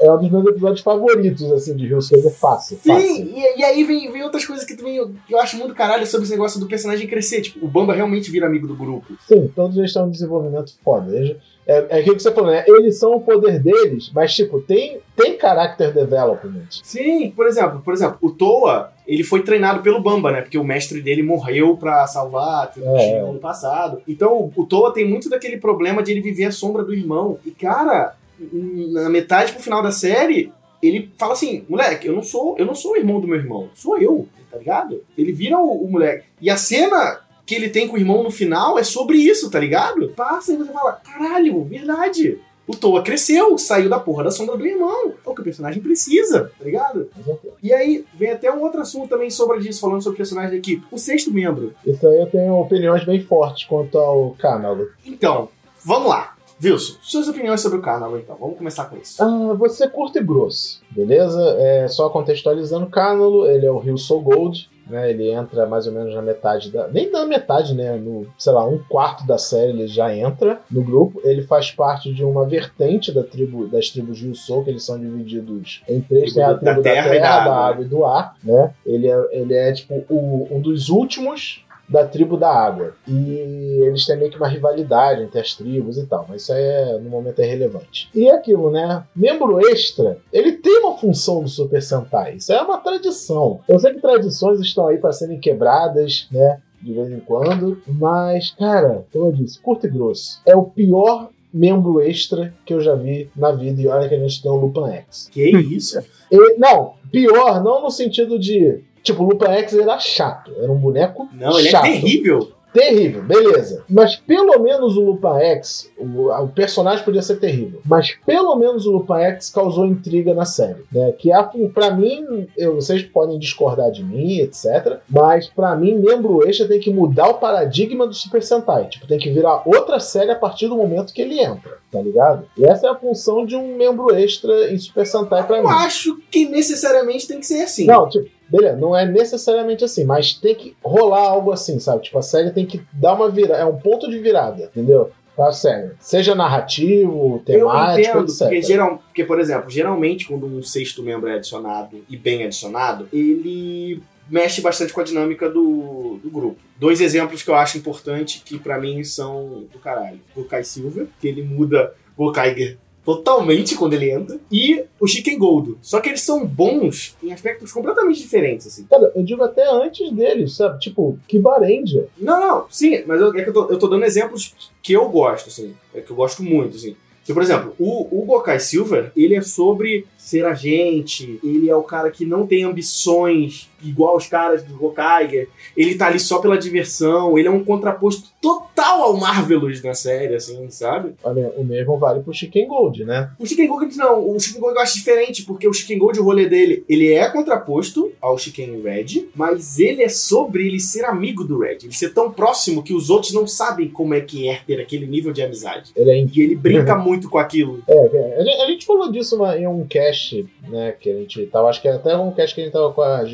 É um dos meus episódios favoritos, assim, de Rio Soldier, fácil, fácil. Sim, e, e aí vem, vem outras coisas que também eu, eu acho muito caralho sobre esse negócio do personagem crescer. Tipo, o Bamba realmente vira amigo do grupo. Sim, todos eles estão em desenvolvimento foda. Eles- É, é aquilo que você falou, né? Eles são o poder deles, mas, tipo, tem, tem character development. Sim, por exemplo, por exemplo, o Toa, ele foi treinado pelo Bamba, né? Porque o mestre dele morreu pra salvar a tribo É. no ano passado. Então o, Toa tem muito daquele problema de ele viver à sombra do irmão. E, cara, na metade pro final da série, ele fala assim, moleque, eu não sou, eu não sou o irmão do meu irmão, sou eu, tá ligado? Ele vira o, o moleque. E a cena que ele tem com o irmão no final é sobre isso, tá ligado? Passa e você fala, caralho, verdade. O Toa cresceu, saiu da porra da sombra do irmão. É o que o personagem precisa, tá ligado? Com certeza. E aí, vem até um outro assunto também sobre disso, falando sobre o personagem da equipe. O sexto membro. Isso aí eu tenho opiniões bem fortes quanto ao Canalo. Então, vamos lá. Wilson, suas opiniões sobre o Carnaval, então. Vamos começar com isso. Ah, você curto e grosso, beleza? É, só contextualizando o Cánalo, ele é o Rio Soul Gold, né? Ele entra mais ou menos na metade da. Nem na metade, né? No, sei lá, um quarto da série ele já entra no grupo. Ele faz parte de uma vertente da tribo, das tribos Rio Soul, que eles são divididos em três. Tem a Da tribo da terra terra, da da água, água, e do ar, né? Ele é, ele é tipo o- um dos últimos da tribo da água. E eles têm meio que uma rivalidade entre as tribos e tal, mas isso aí é, no momento é irrelevante. E é aquilo, né? Membro extra, ele tem uma função do Super Sentai. Isso é uma tradição. Eu sei que tradições estão aí para serem quebradas, né? De vez em quando. Mas, cara, como eu disse, curto e grosso. É o pior membro extra que eu já vi na vida. E olha que a gente tem o Lupin X. Que isso? E- não, pior, não no sentido de. Tipo, o Lupin X era chato. Era um boneco Não, ele chato. é terrível. Terrível, beleza. Mas pelo menos o Lupin X, o, o personagem podia ser terrível. Mas pelo menos o Lupin X causou intriga na série. Né? Que é, pra mim, eu, vocês podem discordar de mim, etc. Mas pra mim, membro extra tem que mudar o paradigma do Super Sentai. Tipo, tem que virar outra série a partir do momento que ele entra. Tá ligado? E essa é a função de um membro extra em Super Sentai pra Eu mim. acho que necessariamente tem que ser assim. Não, tipo, beleza, não é necessariamente assim, mas tem que rolar algo assim, sabe? Tipo, a série tem que dar uma virada, é um ponto de virada, entendeu? Pra série. Seja narrativo, eu temático, entendo, etc. porque, geral, porque, por exemplo, geralmente quando um sexto membro é adicionado e bem adicionado, ele mexe bastante com a dinâmica do, do grupo. Dois exemplos que eu acho importante que pra mim são do caralho. O Kai Silver, que ele muda o Kaiger totalmente quando ele entra, e o Chicken Gold. Só que eles são bons em aspectos completamente diferentes, assim. Cara, eu digo até antes deles, sabe? Tipo, Kibarendia. Não, não, sim, mas eu, é que eu tô, eu tô dando exemplos que eu gosto, assim, é que eu gosto muito, assim. Então, por exemplo, o, o Gokai Silver, ele é sobre ser agente, ele é o cara que não tem ambições igual os caras do Gokaiger, ele tá ali só pela diversão, ele é um contraposto total ao Marvelous na série, assim, sabe? Olha, o mesmo vale pro Chicken Gold, né? O Chicken Gold não, o Chicken Gold eu acho diferente, porque o Chicken Gold, o rolê dele, ele é contraposto ao Chicken Red, mas ele é sobre ele ser amigo do Red, ele ser tão próximo que os outros não sabem como é que é ter aquele nível de amizade. Ele é E ele brinca muito com aquilo. É, é, a gente, falou disso em um cast, né? Que a gente tava, acho que até um cast que a gente tava com a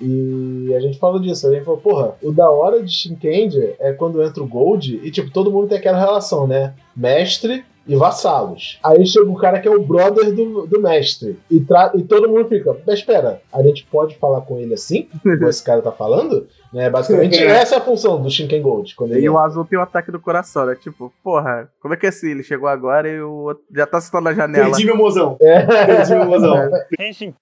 E a gente falou disso. A gente falou, porra, o da hora de Shinkendi é quando entra o Gold e, tipo, todo mundo tem aquela relação, né? Mestre e vassalos. Aí chega o cara que é o brother do, do mestre. E, tra- e todo mundo fica, mas espera, a gente pode falar com ele assim? Como esse cara tá falando? Né? Basicamente, É. essa é a função do Shinken Gold. Quando ele E o azul tem o ataque do coração, né? Tipo, porra, como é que é assim? Ele chegou agora e o outro já tá sentado na janela. Perdi meu mozão. É. Perdi meu mozão. Henshin.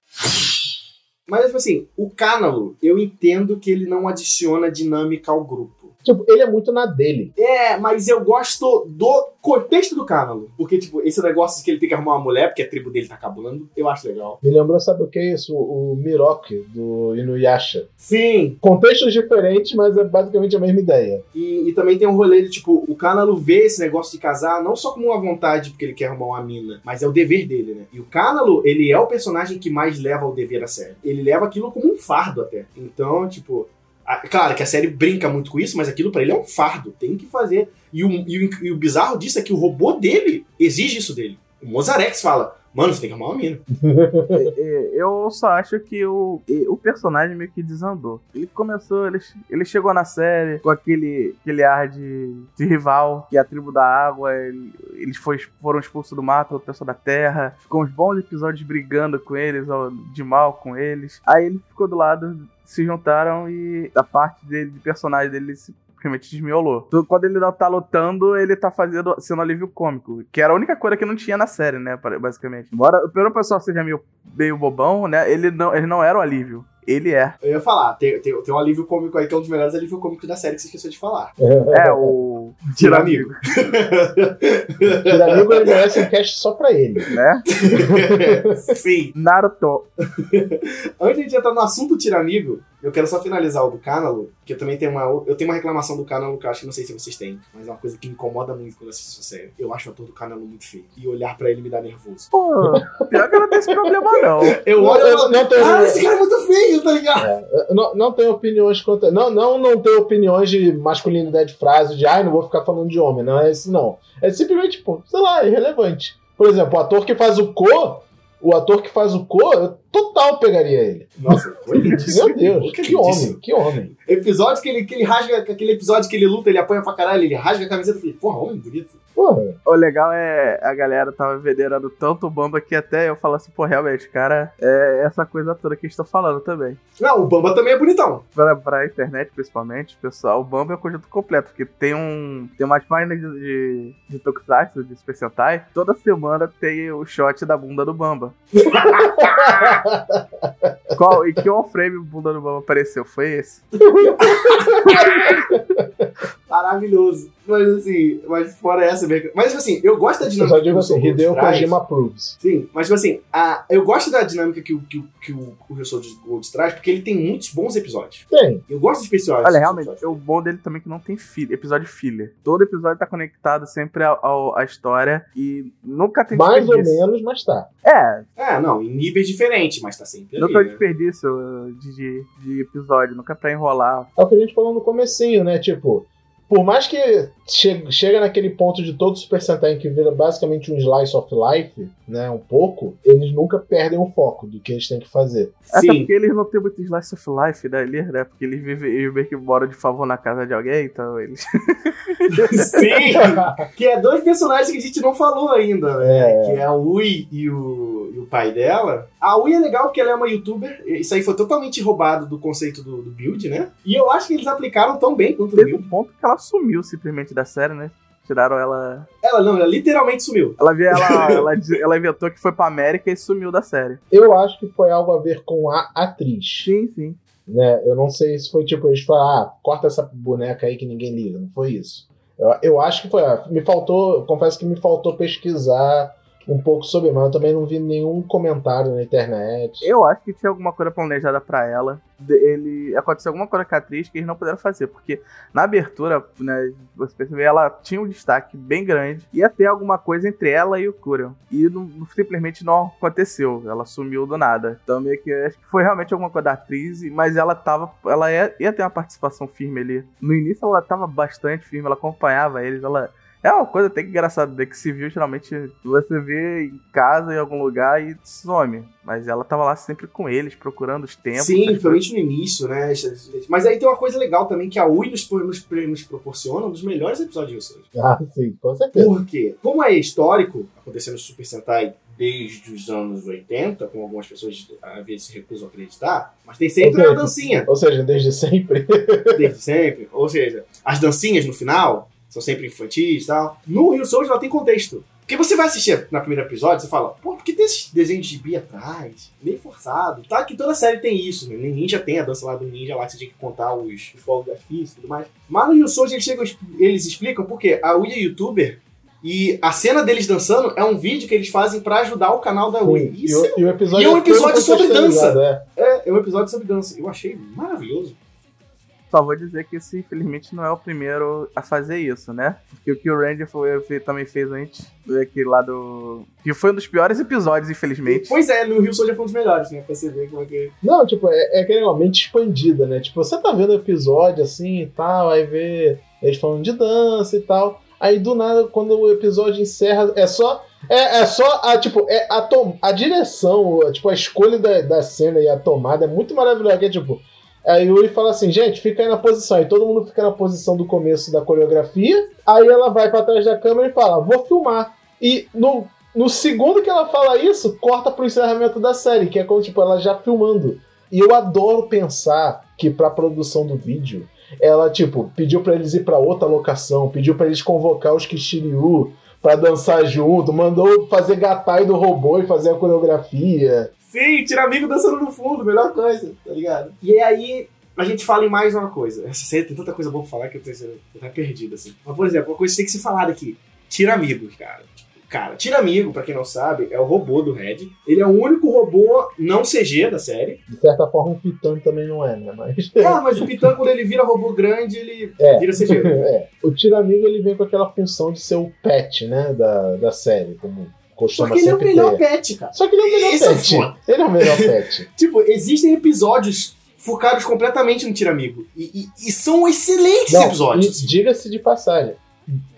Mas, assim, o Cánalo, eu entendo que ele não adiciona dinâmica ao grupo. Tipo, ele é muito na dele. É, mas eu gosto do contexto do Cánalo. Porque, tipo, esse negócio de que ele tem que arrumar uma mulher, porque a tribo dele tá acabando, eu acho legal. Me lembrou, sabe o que é isso? O Miroki, do Inuyasha. Sim, Contextos diferentes, mas é basicamente a mesma ideia. E, e também tem um rolê de, tipo, o Cánalo vê esse negócio de casar não só como uma vontade porque ele quer arrumar uma mina, mas é o dever dele, né? E o Cánalo, ele é o personagem que mais leva o dever a sério. Ele leva aquilo como um fardo até. Então, tipo... claro que a série brinca muito com isso, mas aquilo pra ele é um fardo. Tem que fazer. E o, e o, e o bizarro disso é que o robô dele exige isso dele. O Mozarex fala, mano, você tem que arrumar uma mina. Eu só acho que o, o personagem meio que desandou. Ele começou, ele, ele chegou na série com aquele, aquele ar de, de rival, que é a tribo da água, ele- eles foi, foram expulsos do mar pelo pessoal da terra, ficou uns bons episódios brigando com eles, de mal com eles. Aí ele ficou do lado, se juntaram e a parte dele, de personagem dele, se simplesmente desmiolou. Quando ele tá lutando, ele tá fazendo sendo alívio cômico, que era a única coisa que não tinha na série, né, basicamente. Embora o primeiro pessoal seja meio, meio bobão, né, ele não, ele não era o alívio. Ele é. Eu ia falar, tem, tem, tem um alívio cômico aí que é um dos melhores alívio cômicos da série que você esqueceu de falar. É, o. Tira amigo. Tira amigo ele merece um cast só pra ele. Né? Sim. Naruto. Antes de a gente entrar no assunto Tira Amigo, eu quero só finalizar o do Cánalo, que eu também tenho uma. Eu tenho uma reclamação do Cánalo que eu acho que não sei se vocês têm, mas é uma coisa que me incomoda muito quando eu assisto essa série. Eu acho o ator do Cánalo muito feio. E olhar pra ele me dá nervoso. Pô, pior que eu não tenho esse problema, não. Eu olho Eu falo, não tenho- ah, esse cara é muito feio, tá ligado? Eu Não, não tenho opiniões quanto. Não, não, não tenho opiniões de masculinidade frase, de ai, não vou ficar falando de homem. Não é isso, não. É simplesmente, tipo, sei lá, irrelevante. Por exemplo, o ator que faz o Ko, o ator que faz o eu total pegaria ele. Nossa, foi. Meu Deus, que homem, que homem. Episódio que ele, que ele rasga, aquele episódio que ele luta, ele apanha pra caralho, ele rasga a camiseta e falei, porra, homem bonito. Porra, O legal é a galera tava venerando tanto o Bamba que até eu falo assim, pô, realmente, cara, é essa coisa toda que eles estão falando também. Não, o Bamba também é bonitão. Pra, pra internet, principalmente, pessoal, o Bamba é o conjunto completo, porque tem um. Tem umas páginas de, de, de Tokusatsu, de Super Sentai, toda semana tem o shot da bunda do Bamba. Qual, e que on frame o bunda do Bamba apareceu? Foi esse? Maravilhoso. Mas assim, mas fora essa mesmo. Mas tipo assim, eu gosto da eu dinâmica. só digo assim, Hideo. Kojima approves. Sim, mas tipo assim, a, eu gosto da dinâmica que o, que, o- que o, o Rio Gold traz, porque ele tem muitos bons episódios. Tem. Eu gosto de especiais. Olha, realmente, o bom dele também é que não tem filha, episódio filler. Todo episódio tá conectado sempre ao- à história e nunca tem Mais ou menos, mas tá. É, É, não, em níveis diferentes, mas tá sempre ali. nunca é né? desperdício uh, de, de, de episódio, nunca pra enrolar. É o que a gente falou no comecinho, né? Tipo, por mais que che chega naquele ponto de todo Super Sentai que vira basicamente um slice of life, né? Um pouco, eles nunca perdem o foco do que eles têm que fazer. Até Sim. porque eles não têm muito slice of life dali, né? Porque eles vivem eles meio que moram de favor na casa de alguém, então eles. Sim! que é dois personagens que a gente não falou ainda, né? É. Que é a Ui e o, e o pai dela. A Ui é legal porque ela é uma youtuber. Isso aí foi totalmente roubado do conceito do, do build, né? E eu acho que eles aplicaram tão bem quanto o Teve build. um ponto que ela sumiu simplesmente da série, né? Tiraram ela. Ela não, ela literalmente sumiu. Ela, ela, ela, ela inventou que foi pra América e sumiu da série. Eu acho que foi algo a ver com a atriz. Sim, sim. né? Eu não sei se foi tipo, eles falaram, ah, corta essa boneca aí que ninguém liga. Não foi isso. Eu, eu acho que foi. ah, Me faltou, confesso que me faltou pesquisar um pouco sobre, mas eu também não vi nenhum comentário na internet. Eu acho que tinha alguma coisa planejada pra ela. Ele aconteceu alguma coisa com a atriz que eles não puderam fazer, porque na abertura, né, você percebeu, ela tinha um destaque bem grande. Ia ter alguma coisa entre ela e o Kurion. E não- simplesmente não aconteceu. Ela sumiu do nada. Então meio que acho que foi realmente alguma coisa da atriz, mas ela tava, ela ia, ia ter uma participação firme ali. No início ela tava bastante firme, ela acompanhava eles, ela é uma coisa até que engraçada, né? Que civil geralmente você vê em casa, em algum lugar e some. Mas ela tava lá sempre com eles, procurando os tempos. Sim, principalmente no início, né? Mas aí tem uma coisa legal também que a Ui nos, nos, nos proporciona um dos melhores episódios de Wilson. Ah, sim, com certeza. Por quê? Como é histórico, acontecendo no Super Sentai desde os anos 80, como algumas pessoas às vezes se recusam a acreditar, mas tem sempre uma dancinha, Ou seja, desde sempre. desde sempre. Ou seja, as dancinhas no final são sempre infantis e tal. No Rio Souls ela tem contexto. Porque você vai assistir na primeiro episódio, você fala, pô, por que tem esses desenhos de bi atrás? Meio forçado. Tá que toda série tem isso, né? Ninja tem a dança lá do ninja lá que você tinha que contar os, os fogos de artifício e tudo mais. Mas no Rio Souls eles, chegam, eles explicam porque a Ui é youtuber e a cena deles dançando é um vídeo que eles fazem pra ajudar o canal da Ui. E, o, e o episódio e é um é episódio sobre contextualizado, é. é, é um episódio sobre dança. Eu achei maravilhoso. Só vou dizer que esse, infelizmente, não é o primeiro a fazer isso, né? Porque o que o Randy foi, também fez antes, aquele lá do. Que foi um dos piores episódios, infelizmente. Pois é, no Rio já foi um dos melhores, né? Pra você ver como é que. Não, tipo, é, é aquele mente expandida, né? Tipo, você tá vendo o episódio assim e tal, aí vê eles falando de dança e tal. Aí do nada, quando o episódio encerra, é só. É, é só a, tipo, é a, tom, a direção, a, tipo, a escolha da, da cena e a tomada é muito maravilhosa. Que é tipo. Aí Yuri fala assim, gente, fica aí na posição. Aí todo mundo fica na posição do começo da coreografia. Aí ela vai pra trás da câmera e fala, vou filmar. E no, no segundo que ela fala isso, corta pro encerramento da série, que é como, tipo, ela já filmando. E eu adoro pensar que pra produção do vídeo, ela, tipo, pediu pra eles ir pra outra locação, pediu pra eles convocar os Kishiryu, pra dançar junto, mandou fazer gatai do robô e fazer a coreografia. Sim, tira amigo dançando no fundo, melhor coisa, tá ligado? E aí, a gente fala em mais uma coisa. Essa série tem tanta coisa boa pra falar que eu tô, eu tô até perdido, assim. Mas, por exemplo, uma coisa que tem que ser falada aqui. Tira amigos, cara. Cara, Tira Amigo, pra quem não sabe, é o robô do Red. Ele é o único robô não CG da série. De certa forma, o Pitan também não é, né? Mas... Ah, mas o Pitan, quando ele vira robô grande, ele é. vira CG. é. O Tira Amigo, ele vem com aquela função de ser o pet, né, da, da série, como costuma Só que ele é o melhor ter. pet, cara. Só que ele é o melhor Esse é pet. É ele é o melhor pet. tipo, existem episódios focados completamente no Tira Amigo. E, e, e são excelentes não, episódios. Diga-se de passagem,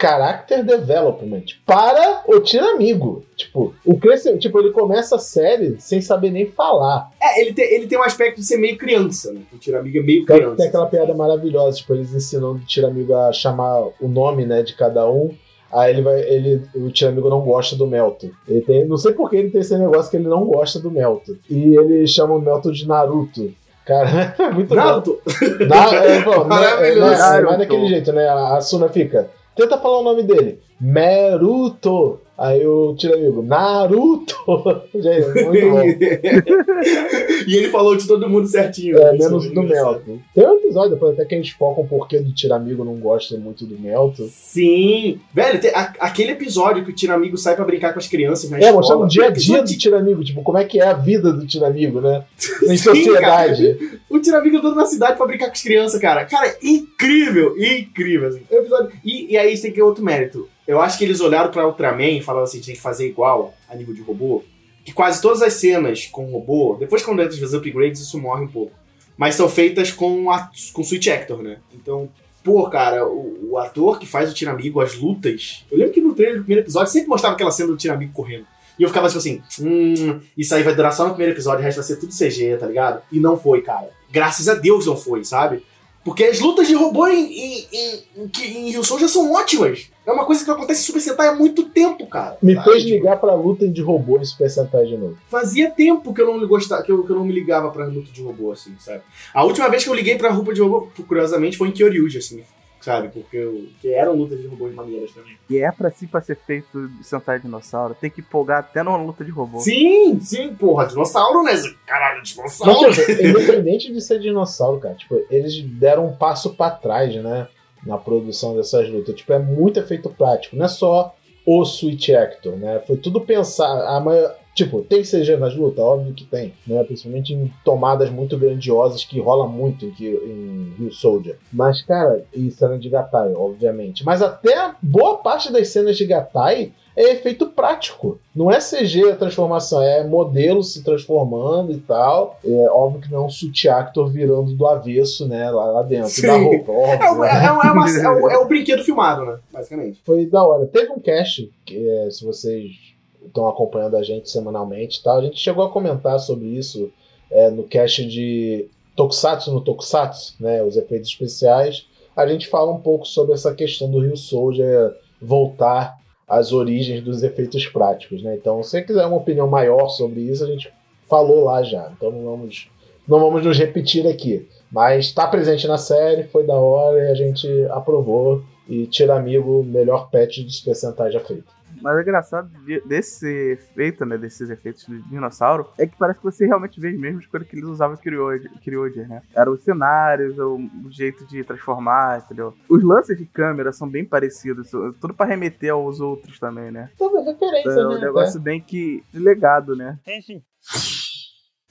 character development para o amigo Tipo, o crescimento, tipo, ele começa a série sem saber nem falar. É, ele tem, ele tem um aspecto de ser meio criança, né? O amigo é meio criança. Tem aquela piada maravilhosa, tipo, eles ensinando o amigo a chamar o nome, né, de cada um. Aí ele vai. Ele, o amigo não gosta do Melto. Ele tem. Não sei por que ele tem esse negócio que ele não gosta do Melto. E ele chama o Melto de Naruto. Cara, é muito Naruto! Na, é, bom, Maravilhoso! Né, é, é, mas daquele jeito, né? A Suna fica. Tenta falar o nome dele. Meruto. Aí o tira amigo, Naruto! Gente, muito bom. e ele falou de todo mundo certinho. É, menos do Melton. Tem um episódio depois até que a gente foca um porquê do Tiramigo não gosta muito do Melton. Sim! Velho, tem a, aquele episódio que o Tiramigo sai pra brincar com as crianças na é, escola. É, mostrando o dia a dia do Tiramigo, tipo, como é que é a vida do Tiramigo, né? Em Sim, sociedade. Cara. O Tiramigo andando na cidade pra brincar com as crianças, cara. Cara, incrível! Incrível, assim. Episódio... E, e aí tem que ter outro mérito eu acho que eles olharam pra Ultraman e falaram assim: tem que fazer igual a nível de robô. Que quase todas as cenas com robô, depois quando entra os upgrades, isso morre um pouco. Mas são feitas com, a, com Switch Actor, né? Então, pô, cara, o, o ator que faz o Tiramigo, as lutas. Eu lembro que no trailer do primeiro episódio sempre mostrava aquela cena do Tiramigo correndo. E eu ficava tipo assim, hum, isso aí vai durar só no primeiro episódio, o resto vai ser tudo CG, tá ligado? E não foi, cara. Graças a Deus não foi, sabe? Porque as lutas de robô em, em, em, em, Rio Soul já são ótimas. É uma coisa que acontece em Super Sentai há muito tempo, cara. Me sabe? fez ligar pra luta de robô em Super Sentai de novo. Fazia tempo que eu não gostava, que eu, que eu não me ligava pra luta de robô, assim, sabe? A última vez que eu liguei pra roupa de robô, curiosamente, foi em Kyoryuji, assim sabe? Porque, eu, porque eram lutas de robôs maneiras também. E é pra si, pra ser feito de Sentai Dinossauro, tem que empolgar até numa luta de robô. Sim, sim, porra, dinossauro, né? Caralho, dinossauro. Mas, independente de ser dinossauro, cara, tipo, eles deram um passo pra trás, né? Na produção dessas lutas. Tipo, é muito efeito prático, não é só o Switch Actor, né? Foi tudo pensar. A maior, Tipo, tem CG nas lutas? Óbvio que tem, né? Principalmente em tomadas muito grandiosas que rola muito em, em Rio Soldier. Mas, cara, e cena de Gatai, obviamente. Mas até boa parte das cenas de Gatai é efeito prático. Não é CG a transformação, é modelo se transformando e tal. É óbvio que não é um suit actor virando do avesso, né? Lá, lá dentro Sim. da roupa. Óbvio, é, o, né? é, é, uma, é, o, é o brinquedo filmado, né? Basicamente. Foi da hora. Teve um cast, que é, se vocês estão acompanhando a gente semanalmente tal. A gente chegou a comentar sobre isso é, no cast de Tokusatsu no Tokusatsu, né, os efeitos especiais. A gente fala um pouco sobre essa questão do Rio Soldier voltar às origens dos efeitos práticos, né? Então, se você quiser uma opinião maior sobre isso, a gente falou lá já. Então não vamos, não vamos nos repetir aqui. Mas está presente na série, foi da hora e a gente aprovou. E tira amigo, melhor patch de Super Sentai já feito. Mas o engraçado desse efeito, né? Desses efeitos do dinossauro, é que parece que você realmente vê as mesmas coisas que eles usavam em Kyryuger, né? Eram os cenários, o, jeito de transformar, entendeu? Os lances de câmera são bem parecidos, tudo para remeter aos outros também, né? Tudo referência, é, né? um negócio bem que legado, né? Sim, sim.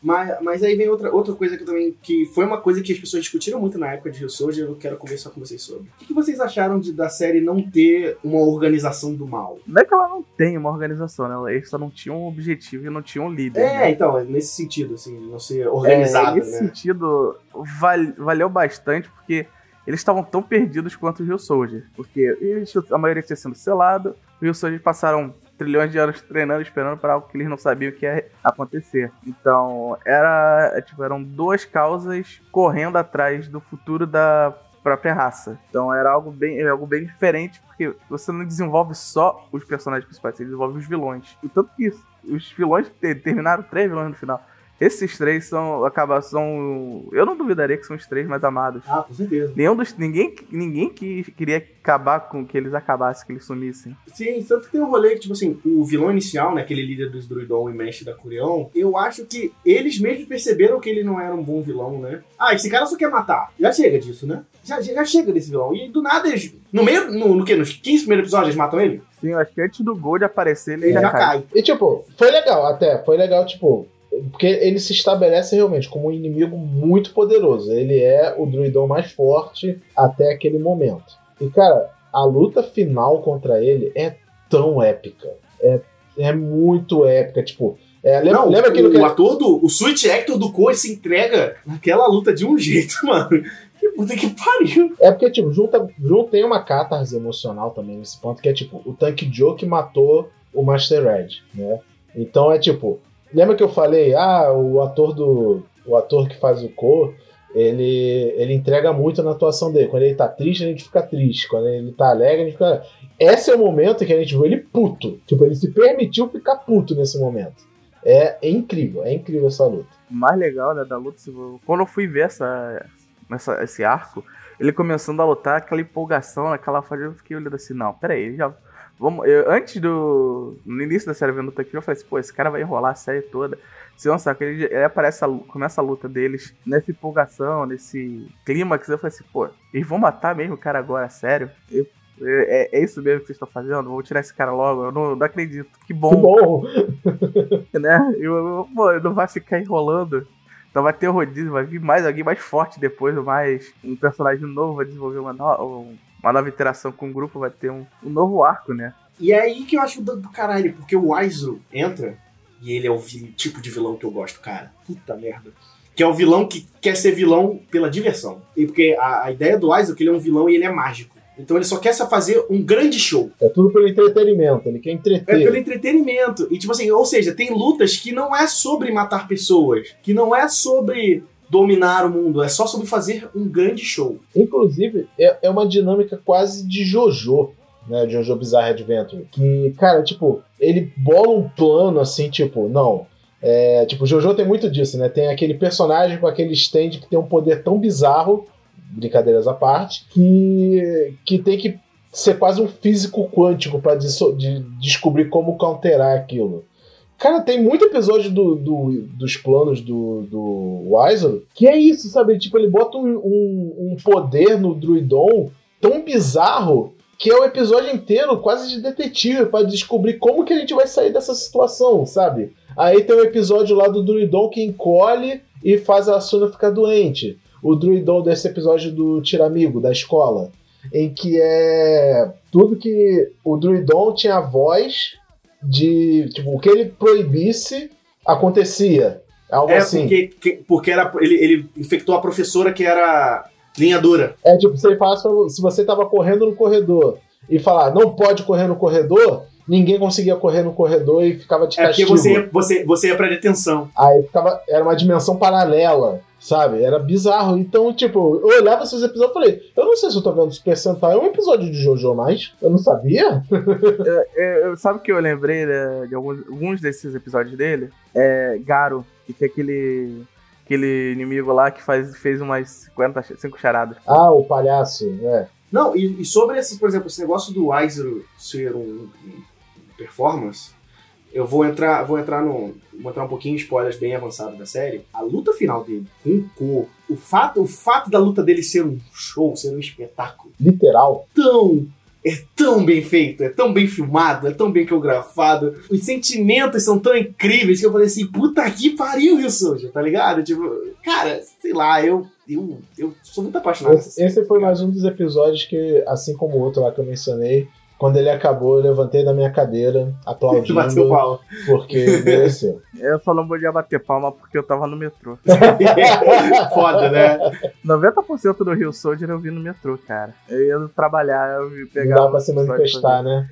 Mas, mas aí vem outra, outra coisa que também. que foi uma coisa que as pessoas discutiram muito na época de Rio Soldier, eu quero conversar com vocês sobre. O que, que vocês acharam de, da série não ter uma organização do mal? Não é que ela não tem uma organização, né? Eles só não tinham um objetivo e não tinham um líder. É, né? então, é nesse sentido, assim, não ser organizado. É, nesse né? sentido, val, valeu bastante, porque eles estavam tão perdidos quanto o Rio Soldier. Porque eles, a maioria tinha sido selado, o Rio Soldier passaram trilhões de anos treinando, esperando para algo que eles não sabiam que ia acontecer. Então, era, é, tipo, eram duas causas correndo atrás do futuro da própria raça. Então era algo bem, algo bem diferente, porque você não desenvolve só os personagens principais, você desenvolve os vilões. E tanto que os vilões terminaram três vilões no final. Esses três são. Acaba, são. Eu não duvidaria que são os três mais amados. Ah, com certeza. Nenhum dos, ninguém, ninguém que queria acabar com que eles acabassem, que eles sumissem. Sim, tanto que tem um rolê que, tipo assim, o vilão inicial, né, aquele líder dos Druidon e mestre da Curion, eu acho que eles mesmos perceberam que ele não era um bom vilão, né? Ah, esse cara só quer matar. Já chega disso, né? Já, já chega desse vilão. E do nada eles. No meio. No, no quê? Nos 15 primeiros episódios eles matam ele? Sim, eu acho que antes do Gold aparecer, ele, Ele já, já cai. cai. E tipo, foi legal até, foi legal, tipo, porque ele se estabelece realmente como um inimigo muito poderoso. Ele é o druidão mais forte até aquele momento. E cara, a luta final contra ele é tão épica. É, é muito épica, tipo. É, lembra, não, lembra aquilo o, que o ator do. O Switch Actor do Cole se entrega naquela luta de um jeito, mano. Que puta que pariu. É porque, tipo, junta, junto tem uma catarse emocional também nesse ponto, que é tipo, o Tank Joe que matou o Master Red, né? Então é tipo, lembra que eu falei, ah, o ator do. O ator que faz o Ko, ele, ele entrega muito na atuação dele. Quando ele tá triste, a gente fica triste. Quando ele tá alegre, a gente fica. Esse é o momento que a gente viu ele puto. Tipo, ele se permitiu ficar puto nesse momento. É, é incrível, é incrível essa luta. O mais legal, né, da luta, quando eu fui ver essa, essa, esse arco, ele começando a lutar, aquela empolgação, aquela fase, eu fiquei olhando assim, não, pera aí, já... Vamos, eu- antes do... No início da série vendo o eu falei assim, pô, esse cara vai enrolar a série toda. Se não sabe, ele, ele aparece, a, começa a luta deles nessa empolgação, nesse clímax, eu falei assim, pô, eles vão matar mesmo o cara agora, sério? Eu- é, é isso mesmo que vocês estão fazendo? Vou tirar esse cara logo, eu não, não acredito. Que Que bom bom! né? Eu, eu- pô, não vai ficar enrolando. Então vai ter o rodízio, vai vir mais alguém mais forte depois, mais um personagem novo, vai desenvolver uma, no- uma nova interação com o grupo, vai ter um, um novo arco, né? E é aí que eu acho do, do caralho, porque o Aizo entra e ele é o vi- tipo de vilão que eu gosto, cara. Puta merda. Que é o vilão que quer ser vilão pela diversão. E porque a, a ideia do Aizo é que ele é um vilão e ele é mágico. Então ele só quer só fazer um grande show. É tudo pelo entretenimento, ele quer É entreter. pelo entretenimento. E tipo assim, ou seja, tem lutas que não é sobre matar pessoas, que não é sobre dominar o mundo, é só sobre fazer um grande show. Inclusive, é, é uma dinâmica quase de JoJo, né? JoJo Bizarre Adventure. Que, cara, tipo, ele bola um plano assim, tipo, não. É, tipo, JoJo tem muito disso, né? Tem aquele personagem com aquele stand que tem um poder tão bizarro, brincadeiras à parte, que, que tem que ser quase um físico quântico para de, descobrir como counterar aquilo. Cara, tem muito episódio do, do- dos planos do, do Wiser que é isso, sabe? Tipo, ele bota um, um- um poder no Druidon tão bizarro que é o episódio inteiro quase de detetive para descobrir como que a gente vai sair dessa situação, sabe? Aí tem um episódio lá do Druidon que encolhe e faz a Asuna ficar doente. O Druidon desse episódio do Tiramigo, da escola, em que é tudo que o Druidon tinha a voz de, tipo, o que ele proibisse acontecia. Algo É assim. porque, que- porque era, ele, ele infectou a professora que era linha dura. É tipo, se ele falasse pra, se você tava correndo no corredor e falar não pode correr no corredor, ninguém conseguia correr no corredor e ficava de É porque castigo. você, ia- você, você ia pra detenção. Aí ficava, era uma dimensão paralela, sabe? Era bizarro. Então, tipo, eu olhava esses episódios e falei, eu não sei se eu tô vendo Super Sentai, é um episódio de Jojo mais. Eu não sabia. É, eu- sabe o que eu lembrei né, de alguns, alguns desses episódios dele? É Garo, que tem aquele, aquele inimigo lá que faz, fez umas 50, 5 charadas. Ah, o palhaço, é. Não, e, e sobre esse, por exemplo, esse negócio do Aizer ser um, um performance, eu vou entrar, vou entrar no. Vou entrar um pouquinho em spoilers bem avançados da série. A luta final dele com o Ko, o fato, o fato da luta dele ser um show, ser um espetáculo, Literal. tão. É tão bem feito, é tão bem filmado, é tão bem coreografado. Os sentimentos são tão incríveis que eu falei assim, puta que pariu isso, tá ligado? Tipo, cara, sei lá, eu, eu, eu sou muito apaixonado. Esse, esse foi mais um dos episódios que, assim como o outro lá que eu mencionei, quando ele acabou, eu levantei da minha cadeira, aplaudindo, bateu pau. porque mereceu. Eu só não podia bater palma porque eu tava no metrô. Foda, né? 90% do Rio Soldier eu vi no metrô, cara. Eu ia trabalhar, eu vi pegar. dá pra se manifestar, né?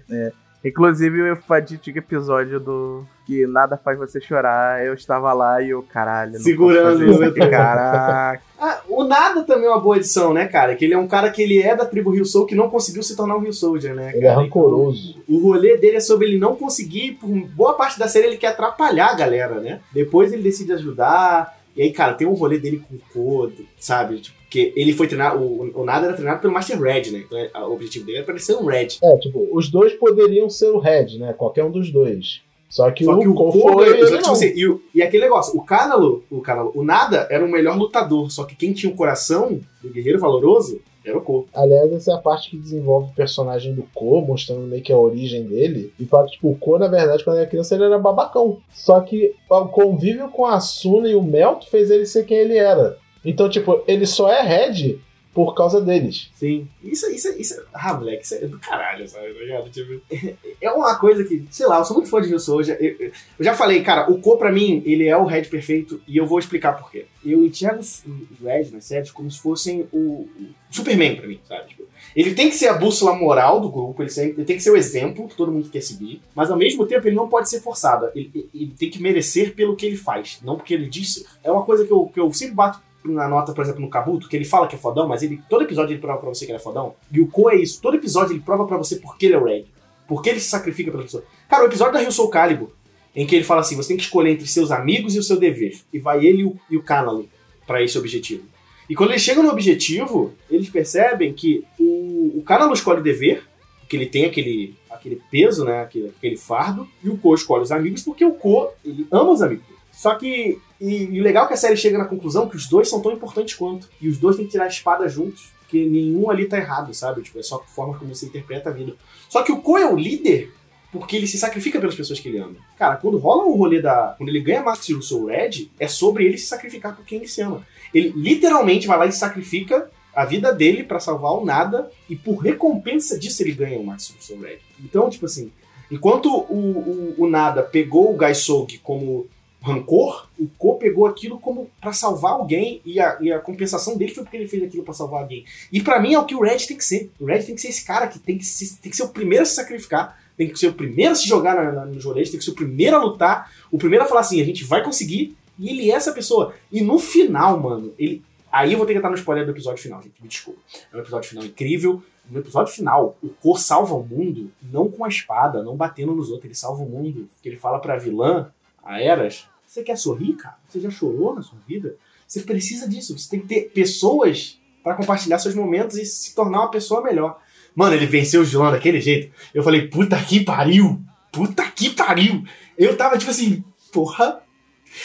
Inclusive o fatídico episódio do que nada faz você chorar, eu estava lá e eu, caralho, não Segurando posso fazer isso caraca. Ah, o Nada também é uma boa edição, né, cara? Que ele é um cara que ele é da tribo Rio Soul que não conseguiu se tornar um Rio Soldier, né, Ele é cara? rancoroso. O rolê dele é sobre ele não conseguir, por boa parte da série ele quer atrapalhar a galera, né? Depois ele decide ajudar. E aí, cara, tem um rolê dele com o Kodo, sabe? Tipo, que ele foi treinar, o, o Nada era treinado pelo Master Red, né? Então é, o objetivo dele era pra ele ser um Red. É, tipo, os dois poderiam ser o Red, né? Qualquer um dos dois. Só que Só o que o Ko Kodo, foi ele tipo assim, e, o- e aquele negócio, o Canalo, o Canalo, o Nada era o melhor lutador, só que quem tinha o coração do guerreiro valoroso era o Ko. Aliás, essa é a parte que desenvolve o personagem do Ko, mostrando meio que a origem dele. E fala que, tipo, o Ko, na verdade, quando era criança, ele era babacão. Só que o convívio com a Suna e o Melto fez ele ser quem ele era. Então, tipo, ele só é Red por causa deles. Sim. Isso, isso, isso, ah, moleque, isso é do caralho, sabe? tá? Tipo, é uma coisa que, sei lá, eu sou muito fã de Rio Soulja. Eu, eu- já falei, cara, o Ko pra mim, ele é o Red perfeito e eu vou explicar por quê. Eu enxergo os Red nas séries como se fossem o, Superman pra mim, sabe? Tipo, ele tem que ser a bússola moral do grupo, ele, sempre, ele tem que ser o exemplo que todo mundo quer seguir, mas ao mesmo tempo ele não pode ser forçado. Ele, ele- ele tem que merecer pelo que ele faz, não porque ele diz ser. É uma coisa que eu, que eu sempre bato na nota, por exemplo, no Kabuto, que ele fala que é fodão, mas ele todo episódio ele prova pra você que ele é fodão. E o Ko é isso. Todo episódio ele prova pra você porque ele é o Red. Porque ele se sacrifica pela pessoa. Cara, o episódio da Rio Soul Calibur, em que ele fala assim: você tem que escolher entre seus amigos e o seu dever. E vai ele e o, o Canalo pra esse objetivo. E quando eles chegam no objetivo, eles percebem que o, o Canalo escolhe o dever, porque ele tem aquele, aquele peso, né? Aquele, aquele fardo, e o Ko escolhe os amigos, porque o Ko, ele ama os amigos. Só que. E, e o legal é que a série chega na conclusão que os dois são tão importantes quanto. E os dois têm que tirar a espada juntos. Porque nenhum ali tá errado, sabe? Tipo, é só a forma como você interpreta a vida. Só que o Ko é o líder porque ele se sacrifica pelas pessoas que ele ama. Cara, quando rola o rolê da. Quando ele ganha Max Steel Soul Red, é sobre ele se sacrificar por quem ele se ama. Ele literalmente vai lá e sacrifica a vida dele pra salvar o nada, e por recompensa disso ele ganha o Max Steel Soul Red. Então, tipo assim, enquanto o, o, o nada pegou o Gaisog como rancor, o Ko pegou aquilo como pra salvar alguém e a, e a compensação dele foi porque ele fez aquilo pra salvar alguém. E pra mim é o que o Red tem que ser. O Red tem que ser esse cara que tem que, se- tem que ser o primeiro a se sacrificar, tem que ser o primeiro a se jogar na, na, no joelho, tem que ser o primeiro a lutar, o primeiro a falar assim, a gente vai conseguir, e ele é essa pessoa. E no final, mano, ele. Aí eu vou ter que estar no spoiler do episódio final, gente. Me desculpa. É um episódio final incrível. No episódio final, o Ko salva o mundo não com a espada, não batendo nos outros. Ele salva o mundo. Ele fala pra vilã, a Eras, você quer sorrir, cara? Você já chorou na sua vida? Você precisa disso. Você tem que ter pessoas pra compartilhar seus momentos e se tornar uma pessoa melhor. Mano, ele venceu o vilão daquele jeito. Eu falei, puta que pariu! Puta que pariu! Eu tava tipo assim, porra.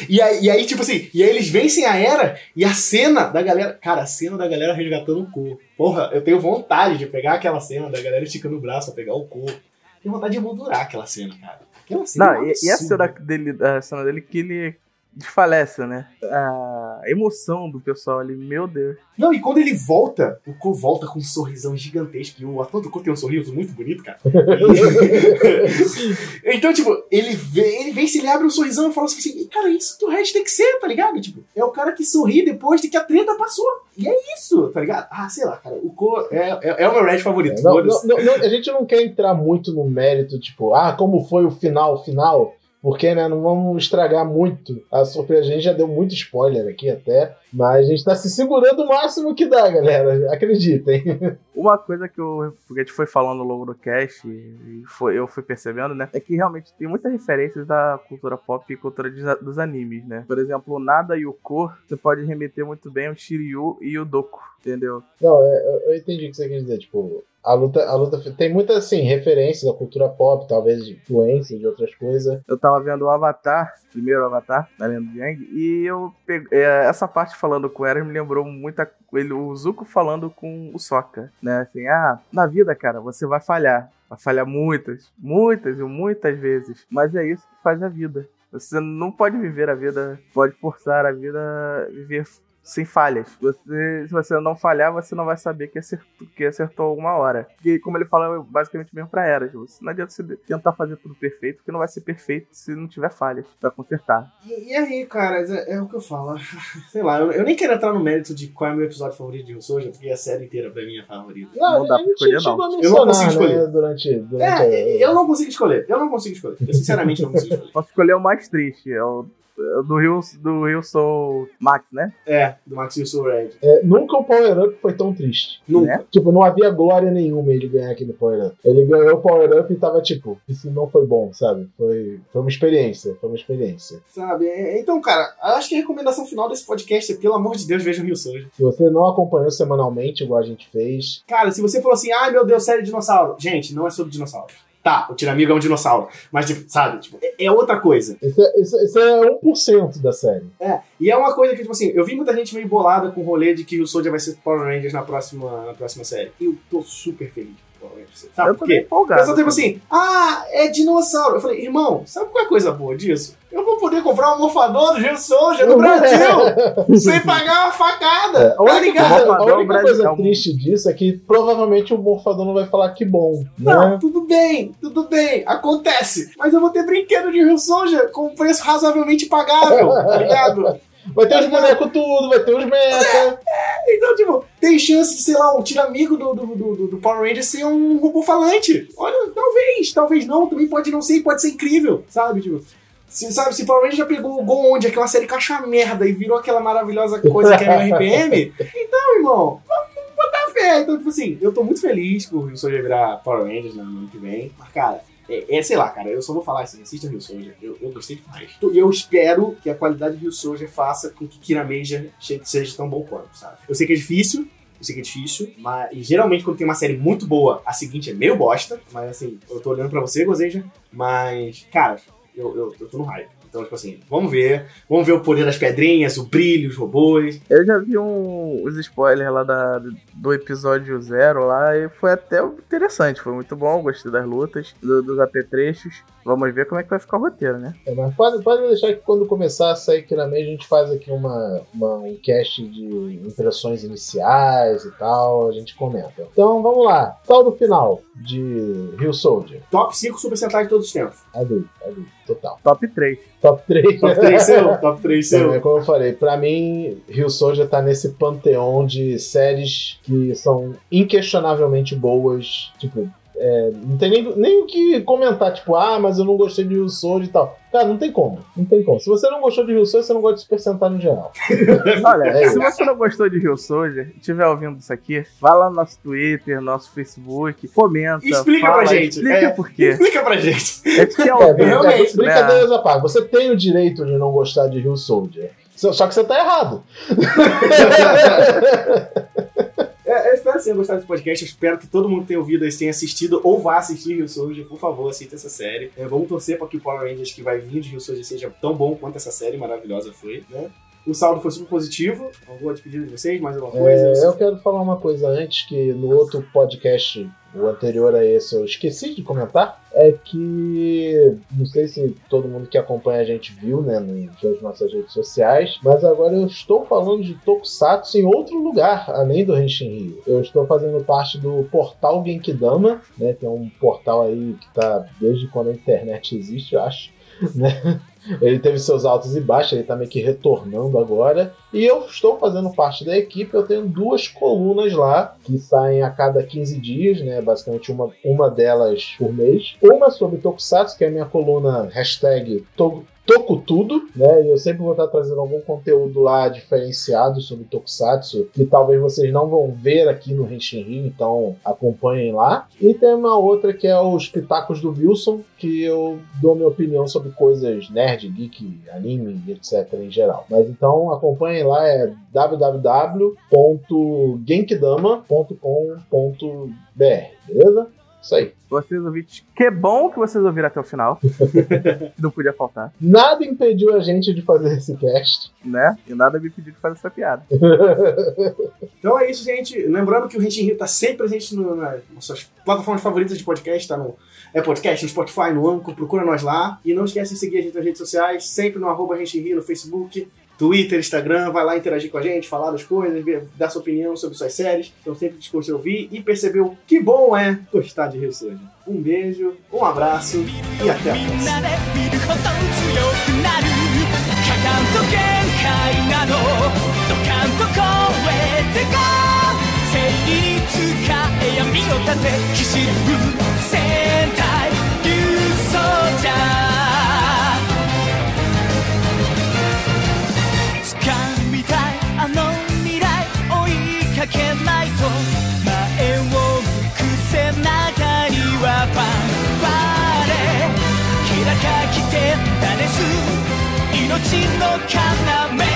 E aí, e aí, tipo assim, e aí eles vencem a era e a cena da galera. Cara, a cena da galera resgatando o corpo. Porra, eu tenho vontade de pegar aquela cena da galera esticando o braço pra pegar o corpo. Tenho vontade de moldurar aquela cena, cara. Não, e, e a cena dele, a cena dele que ele desfalece, né? A emoção do pessoal ali, meu Deus. Não, e quando ele volta, o Ko volta com um sorrisão gigantesco. E o ator do Ko tem um sorriso muito bonito, cara. então, tipo, ele vem, ele vem, se ele abre um sorrisão e fala assim, cara, isso que o Red tem que ser, tá ligado? Tipo, é o cara que sorri depois de que a treta passou. E é isso, tá ligado? Ah, sei lá, cara, o Ko é, é, é o meu Red favorito. Não, foda-se. não, não, não, a gente não quer entrar muito no mérito, tipo, ah, como foi o final, final, porque, né, não vamos estragar muito a surpresa. A gente já deu muito spoiler aqui até, mas a gente tá se segurando o máximo que dá, galera. Acreditem. Uma coisa que eu, porque a gente foi falando ao longo do cast e foi, eu fui percebendo, né? É que realmente tem muitas referências da cultura pop e cultura de- dos animes, né? Por exemplo, o Nada e o Ko, você pode remeter muito bem ao Shiryu e o Doku, entendeu? Não, é, eu, eu entendi o que você quis dizer, tipo, a luta, a luta tem muita, assim, referência da cultura pop, talvez de influência de outras coisas. Eu tava vendo o Avatar, primeiro Avatar, da Lenda de Yang, e eu peguei, é, essa parte falando com o Eren me lembrou muito a- ele, o Zuko falando com o Sokka, né? Assim, ah, na vida, cara, você vai falhar. Vai falhar muitas, muitas e muitas vezes. Mas é isso que faz a vida. Você não pode viver a vida, pode forçar a vida a viver sem falhas. Você, se você não falhar, você não vai saber que acertou, que acertou alguma hora. Porque, como ele fala, é basicamente mesmo pra eras. Você, não adianta você tentar fazer tudo perfeito, porque não vai ser perfeito se não tiver falhas pra consertar. E, e aí, cara, é, é, o que eu falo. Sei lá, eu, eu, nem quero entrar no mérito de qual é o meu episódio favorito de Rio Soja, porque a série inteira pra mim é favorita. Não, não dá pra escolher, não. Eu não consigo escolher. Né, durante, durante é, a... eu não consigo escolher. Eu não consigo escolher. Eu sinceramente não consigo escolher. Posso escolher o mais triste. É o do Rio, do Rio Soul Max, né? É, do Max Rio Soul Red. É, nunca o Power Up foi tão triste. Nunca. É? Tipo, não havia glória nenhuma ele ganhar aquele Power Up. Ele ganhou o Power Up e tava tipo, isso não foi bom, sabe? Foi, foi uma experiência, foi uma experiência. Sabe? Então, cara, acho que a recomendação final desse podcast é, pelo amor de Deus, veja o Rio Soul. Se você não acompanhou semanalmente, igual a gente fez. Cara, se você falou assim, ai meu Deus, série de dinossauro. Gente, não é sobre dinossauros. Tá, o Tiramigo é um dinossauro. Mas, tipo, sabe, tipo, é, é outra coisa. Isso é, isso, isso é 1% da série. É, e é uma coisa que, tipo assim, eu vi muita gente meio bolada com o rolê de que o Soldier vai ser Power Rangers na próxima, na próxima série. Eu tô super feliz. Sabe eu por quê? Empolgado, Pessoal tipo assim, ah, é dinossauro. Eu falei, irmão, sabe qual é a coisa boa disso? Eu vou poder comprar um morfador do Gil Soldier no Brasil sem pagar uma facada. É, a tá única, a única coisa triste disso é que provavelmente o morfador não vai falar que bom. Não, né? tudo bem, tudo bem, acontece. Mas eu vou ter brinquedo de Rio Soldier com preço razoavelmente pagável, tá ligado? Vai ter os bonecos tudo, vai ter os mecha. É, então, tipo, tem chance de, sei lá, um tira-amigo do, do, do, do, Power Ranger ser um robô falante. Olha, talvez, talvez não, também pode não ser, pode ser incrível, sabe? Tipo, se, sabe, se Power Ranger já pegou o Go Onde, aquela série caixa merda, e virou aquela maravilhosa coisa que é o RPM, então, irmão, vamos botar fé. Então, tipo assim, eu tô muito feliz por o Soldier virar Power Rangers no ano que vem, mas, cara é, é, sei lá, cara, eu só vou falar assim, assista Rio Soldier, eu, eu gostei demais. E eu espero que a qualidade de Rio Soldier faça com que Kira Major seja tão bom quanto, sabe? Eu sei que é difícil, eu sei que é difícil, mas e geralmente quando tem uma série muito boa, a seguinte é meio bosta, mas assim, eu tô olhando pra você, Gozeja, mas, cara, eu, eu, eu tô no hype. Então, tipo assim, vamos ver. Vamos ver o poder das pedrinhas, o brilho, os robôs. Eu já vi um, os spoilers lá da, do episódio zero lá e foi até interessante. Foi muito bom, gostei das lutas, do, dos apetrechos. Vamos ver como é que vai ficar o roteiro, né? É, mas pode, pode deixar que quando começar a sair mesa, a gente faz aqui uma, uma, um cast de impressões iniciais e tal, a gente comenta. Então vamos lá. Saldo final de Rio Soldier. Top 5 Super Sentai de todos os tempos. Adulto, adulto, total. Top 3. Top 3. Top 3 seu, top 3 seu. É, como eu falei, pra mim, Rio Soldier tá nesse panteão de séries que são inquestionavelmente boas. Tipo, é, não tem nem, nem o que comentar, tipo, ah, mas eu não gostei de Rio Soldier e tal. Cara, não tem como. Não tem como. Se você não gostou de Rio Soldier, você não gosta de Super Sentai no geral. Olha, é se você não gostou de Rio Soldier e estiver ouvindo isso aqui, vá lá no nosso Twitter, nosso Facebook, comenta. Explica fala, pra gente. Explica é, por quê. Explica pra gente. É que é, é, realmente. Brincadeiras à parte. Você tem o direito de não gostar de Rio Soldier. Só que você tá errado. É, espero que você tenha gostado desse podcast. Eu espero que todo mundo tenha ouvido isso, tenha assistido ou vá assistir Rio Soldier. Por favor, assista essa série. É, vamos torcer para que o Power Rangers que vai vir de Rio Soldier seja tão bom quanto essa série maravilhosa foi, né? O saldo foi super positivo. Alguma despedida de vocês? Mais alguma coisa? É, eu quero falar uma coisa antes, que no outro podcast, o anterior a esse, eu esqueci de comentar. É que, não sei se todo mundo que acompanha a gente viu, né, nas nossas redes sociais, mas agora eu estou falando de Tokusatsu em outro lugar, além do Henshin Rio. Eu estou fazendo parte do portal Genkidama, né, que é um portal aí que está desde quando a internet existe, eu acho, né? Ele teve seus altos e baixos, ele tá meio que retornando agora. E eu estou fazendo parte da equipe, eu tenho duas colunas lá, que saem a cada 15 dias, né? Basicamente uma, uma delas por mês. Uma sobre Tokusatsu, que é a minha coluna hashtag Toco Tudo, né? E eu sempre vou estar trazendo algum conteúdo lá diferenciado sobre Tokusatsu, que talvez vocês não vão ver aqui no Henshin Rio, então acompanhem lá. E tem uma outra que é os Pitacos do Wilson, que eu dou minha opinião sobre coisas nerd, geek, anime, etc. em geral. Mas então acompanhem lá, é www.genkidama.com.br, beleza? Isso aí. Vocês ouvintes, que bom que vocês ouviram até o final. Não podia faltar. Nada impediu a gente de fazer esse cast. Né? E nada me impediu de fazer essa piada. então é isso, gente. Lembrando que o Rente Rio tá sempre presente no, nas suas plataformas favoritas de podcast, tá no é podcast, no Spotify, no Anchor, procura nós lá. E não esquece de seguir a gente nas redes sociais, sempre no arroba Rio, no Facebook, Twitter, Instagram, vai lá interagir com a gente, falar das coisas, ver- dar sua opinião sobre suas séries. Estão sempre dispostos a ouvir e perceber o que bom é gostar de Rio Surge. Um beijo, um abraço e até a みん próxima. なで見るほど強くなるかかんと限界 命の要。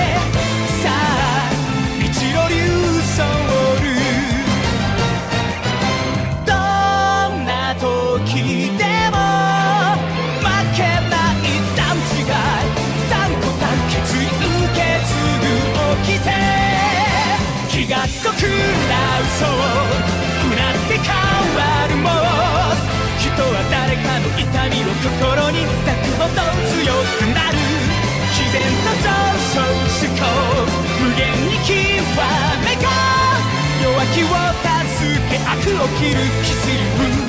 を切るキス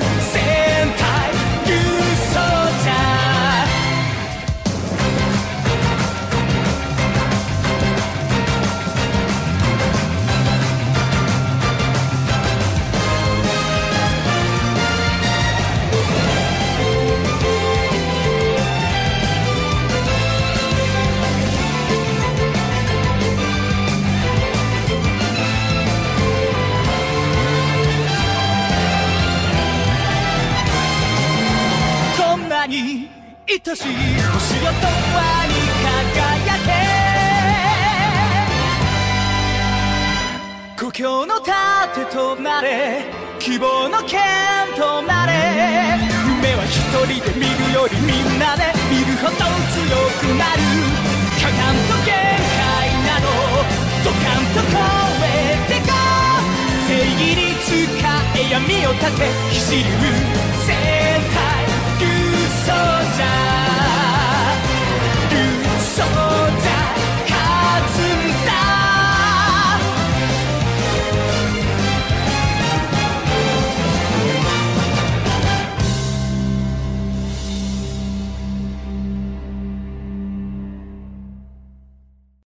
愛し星よとはに輝け故郷の盾となれ希望の剣となれ夢は一人で見るよりみんなで見るほど強くなるかかんと限界などドカンと超えてか正義に使え闇を立て走る so new soldier.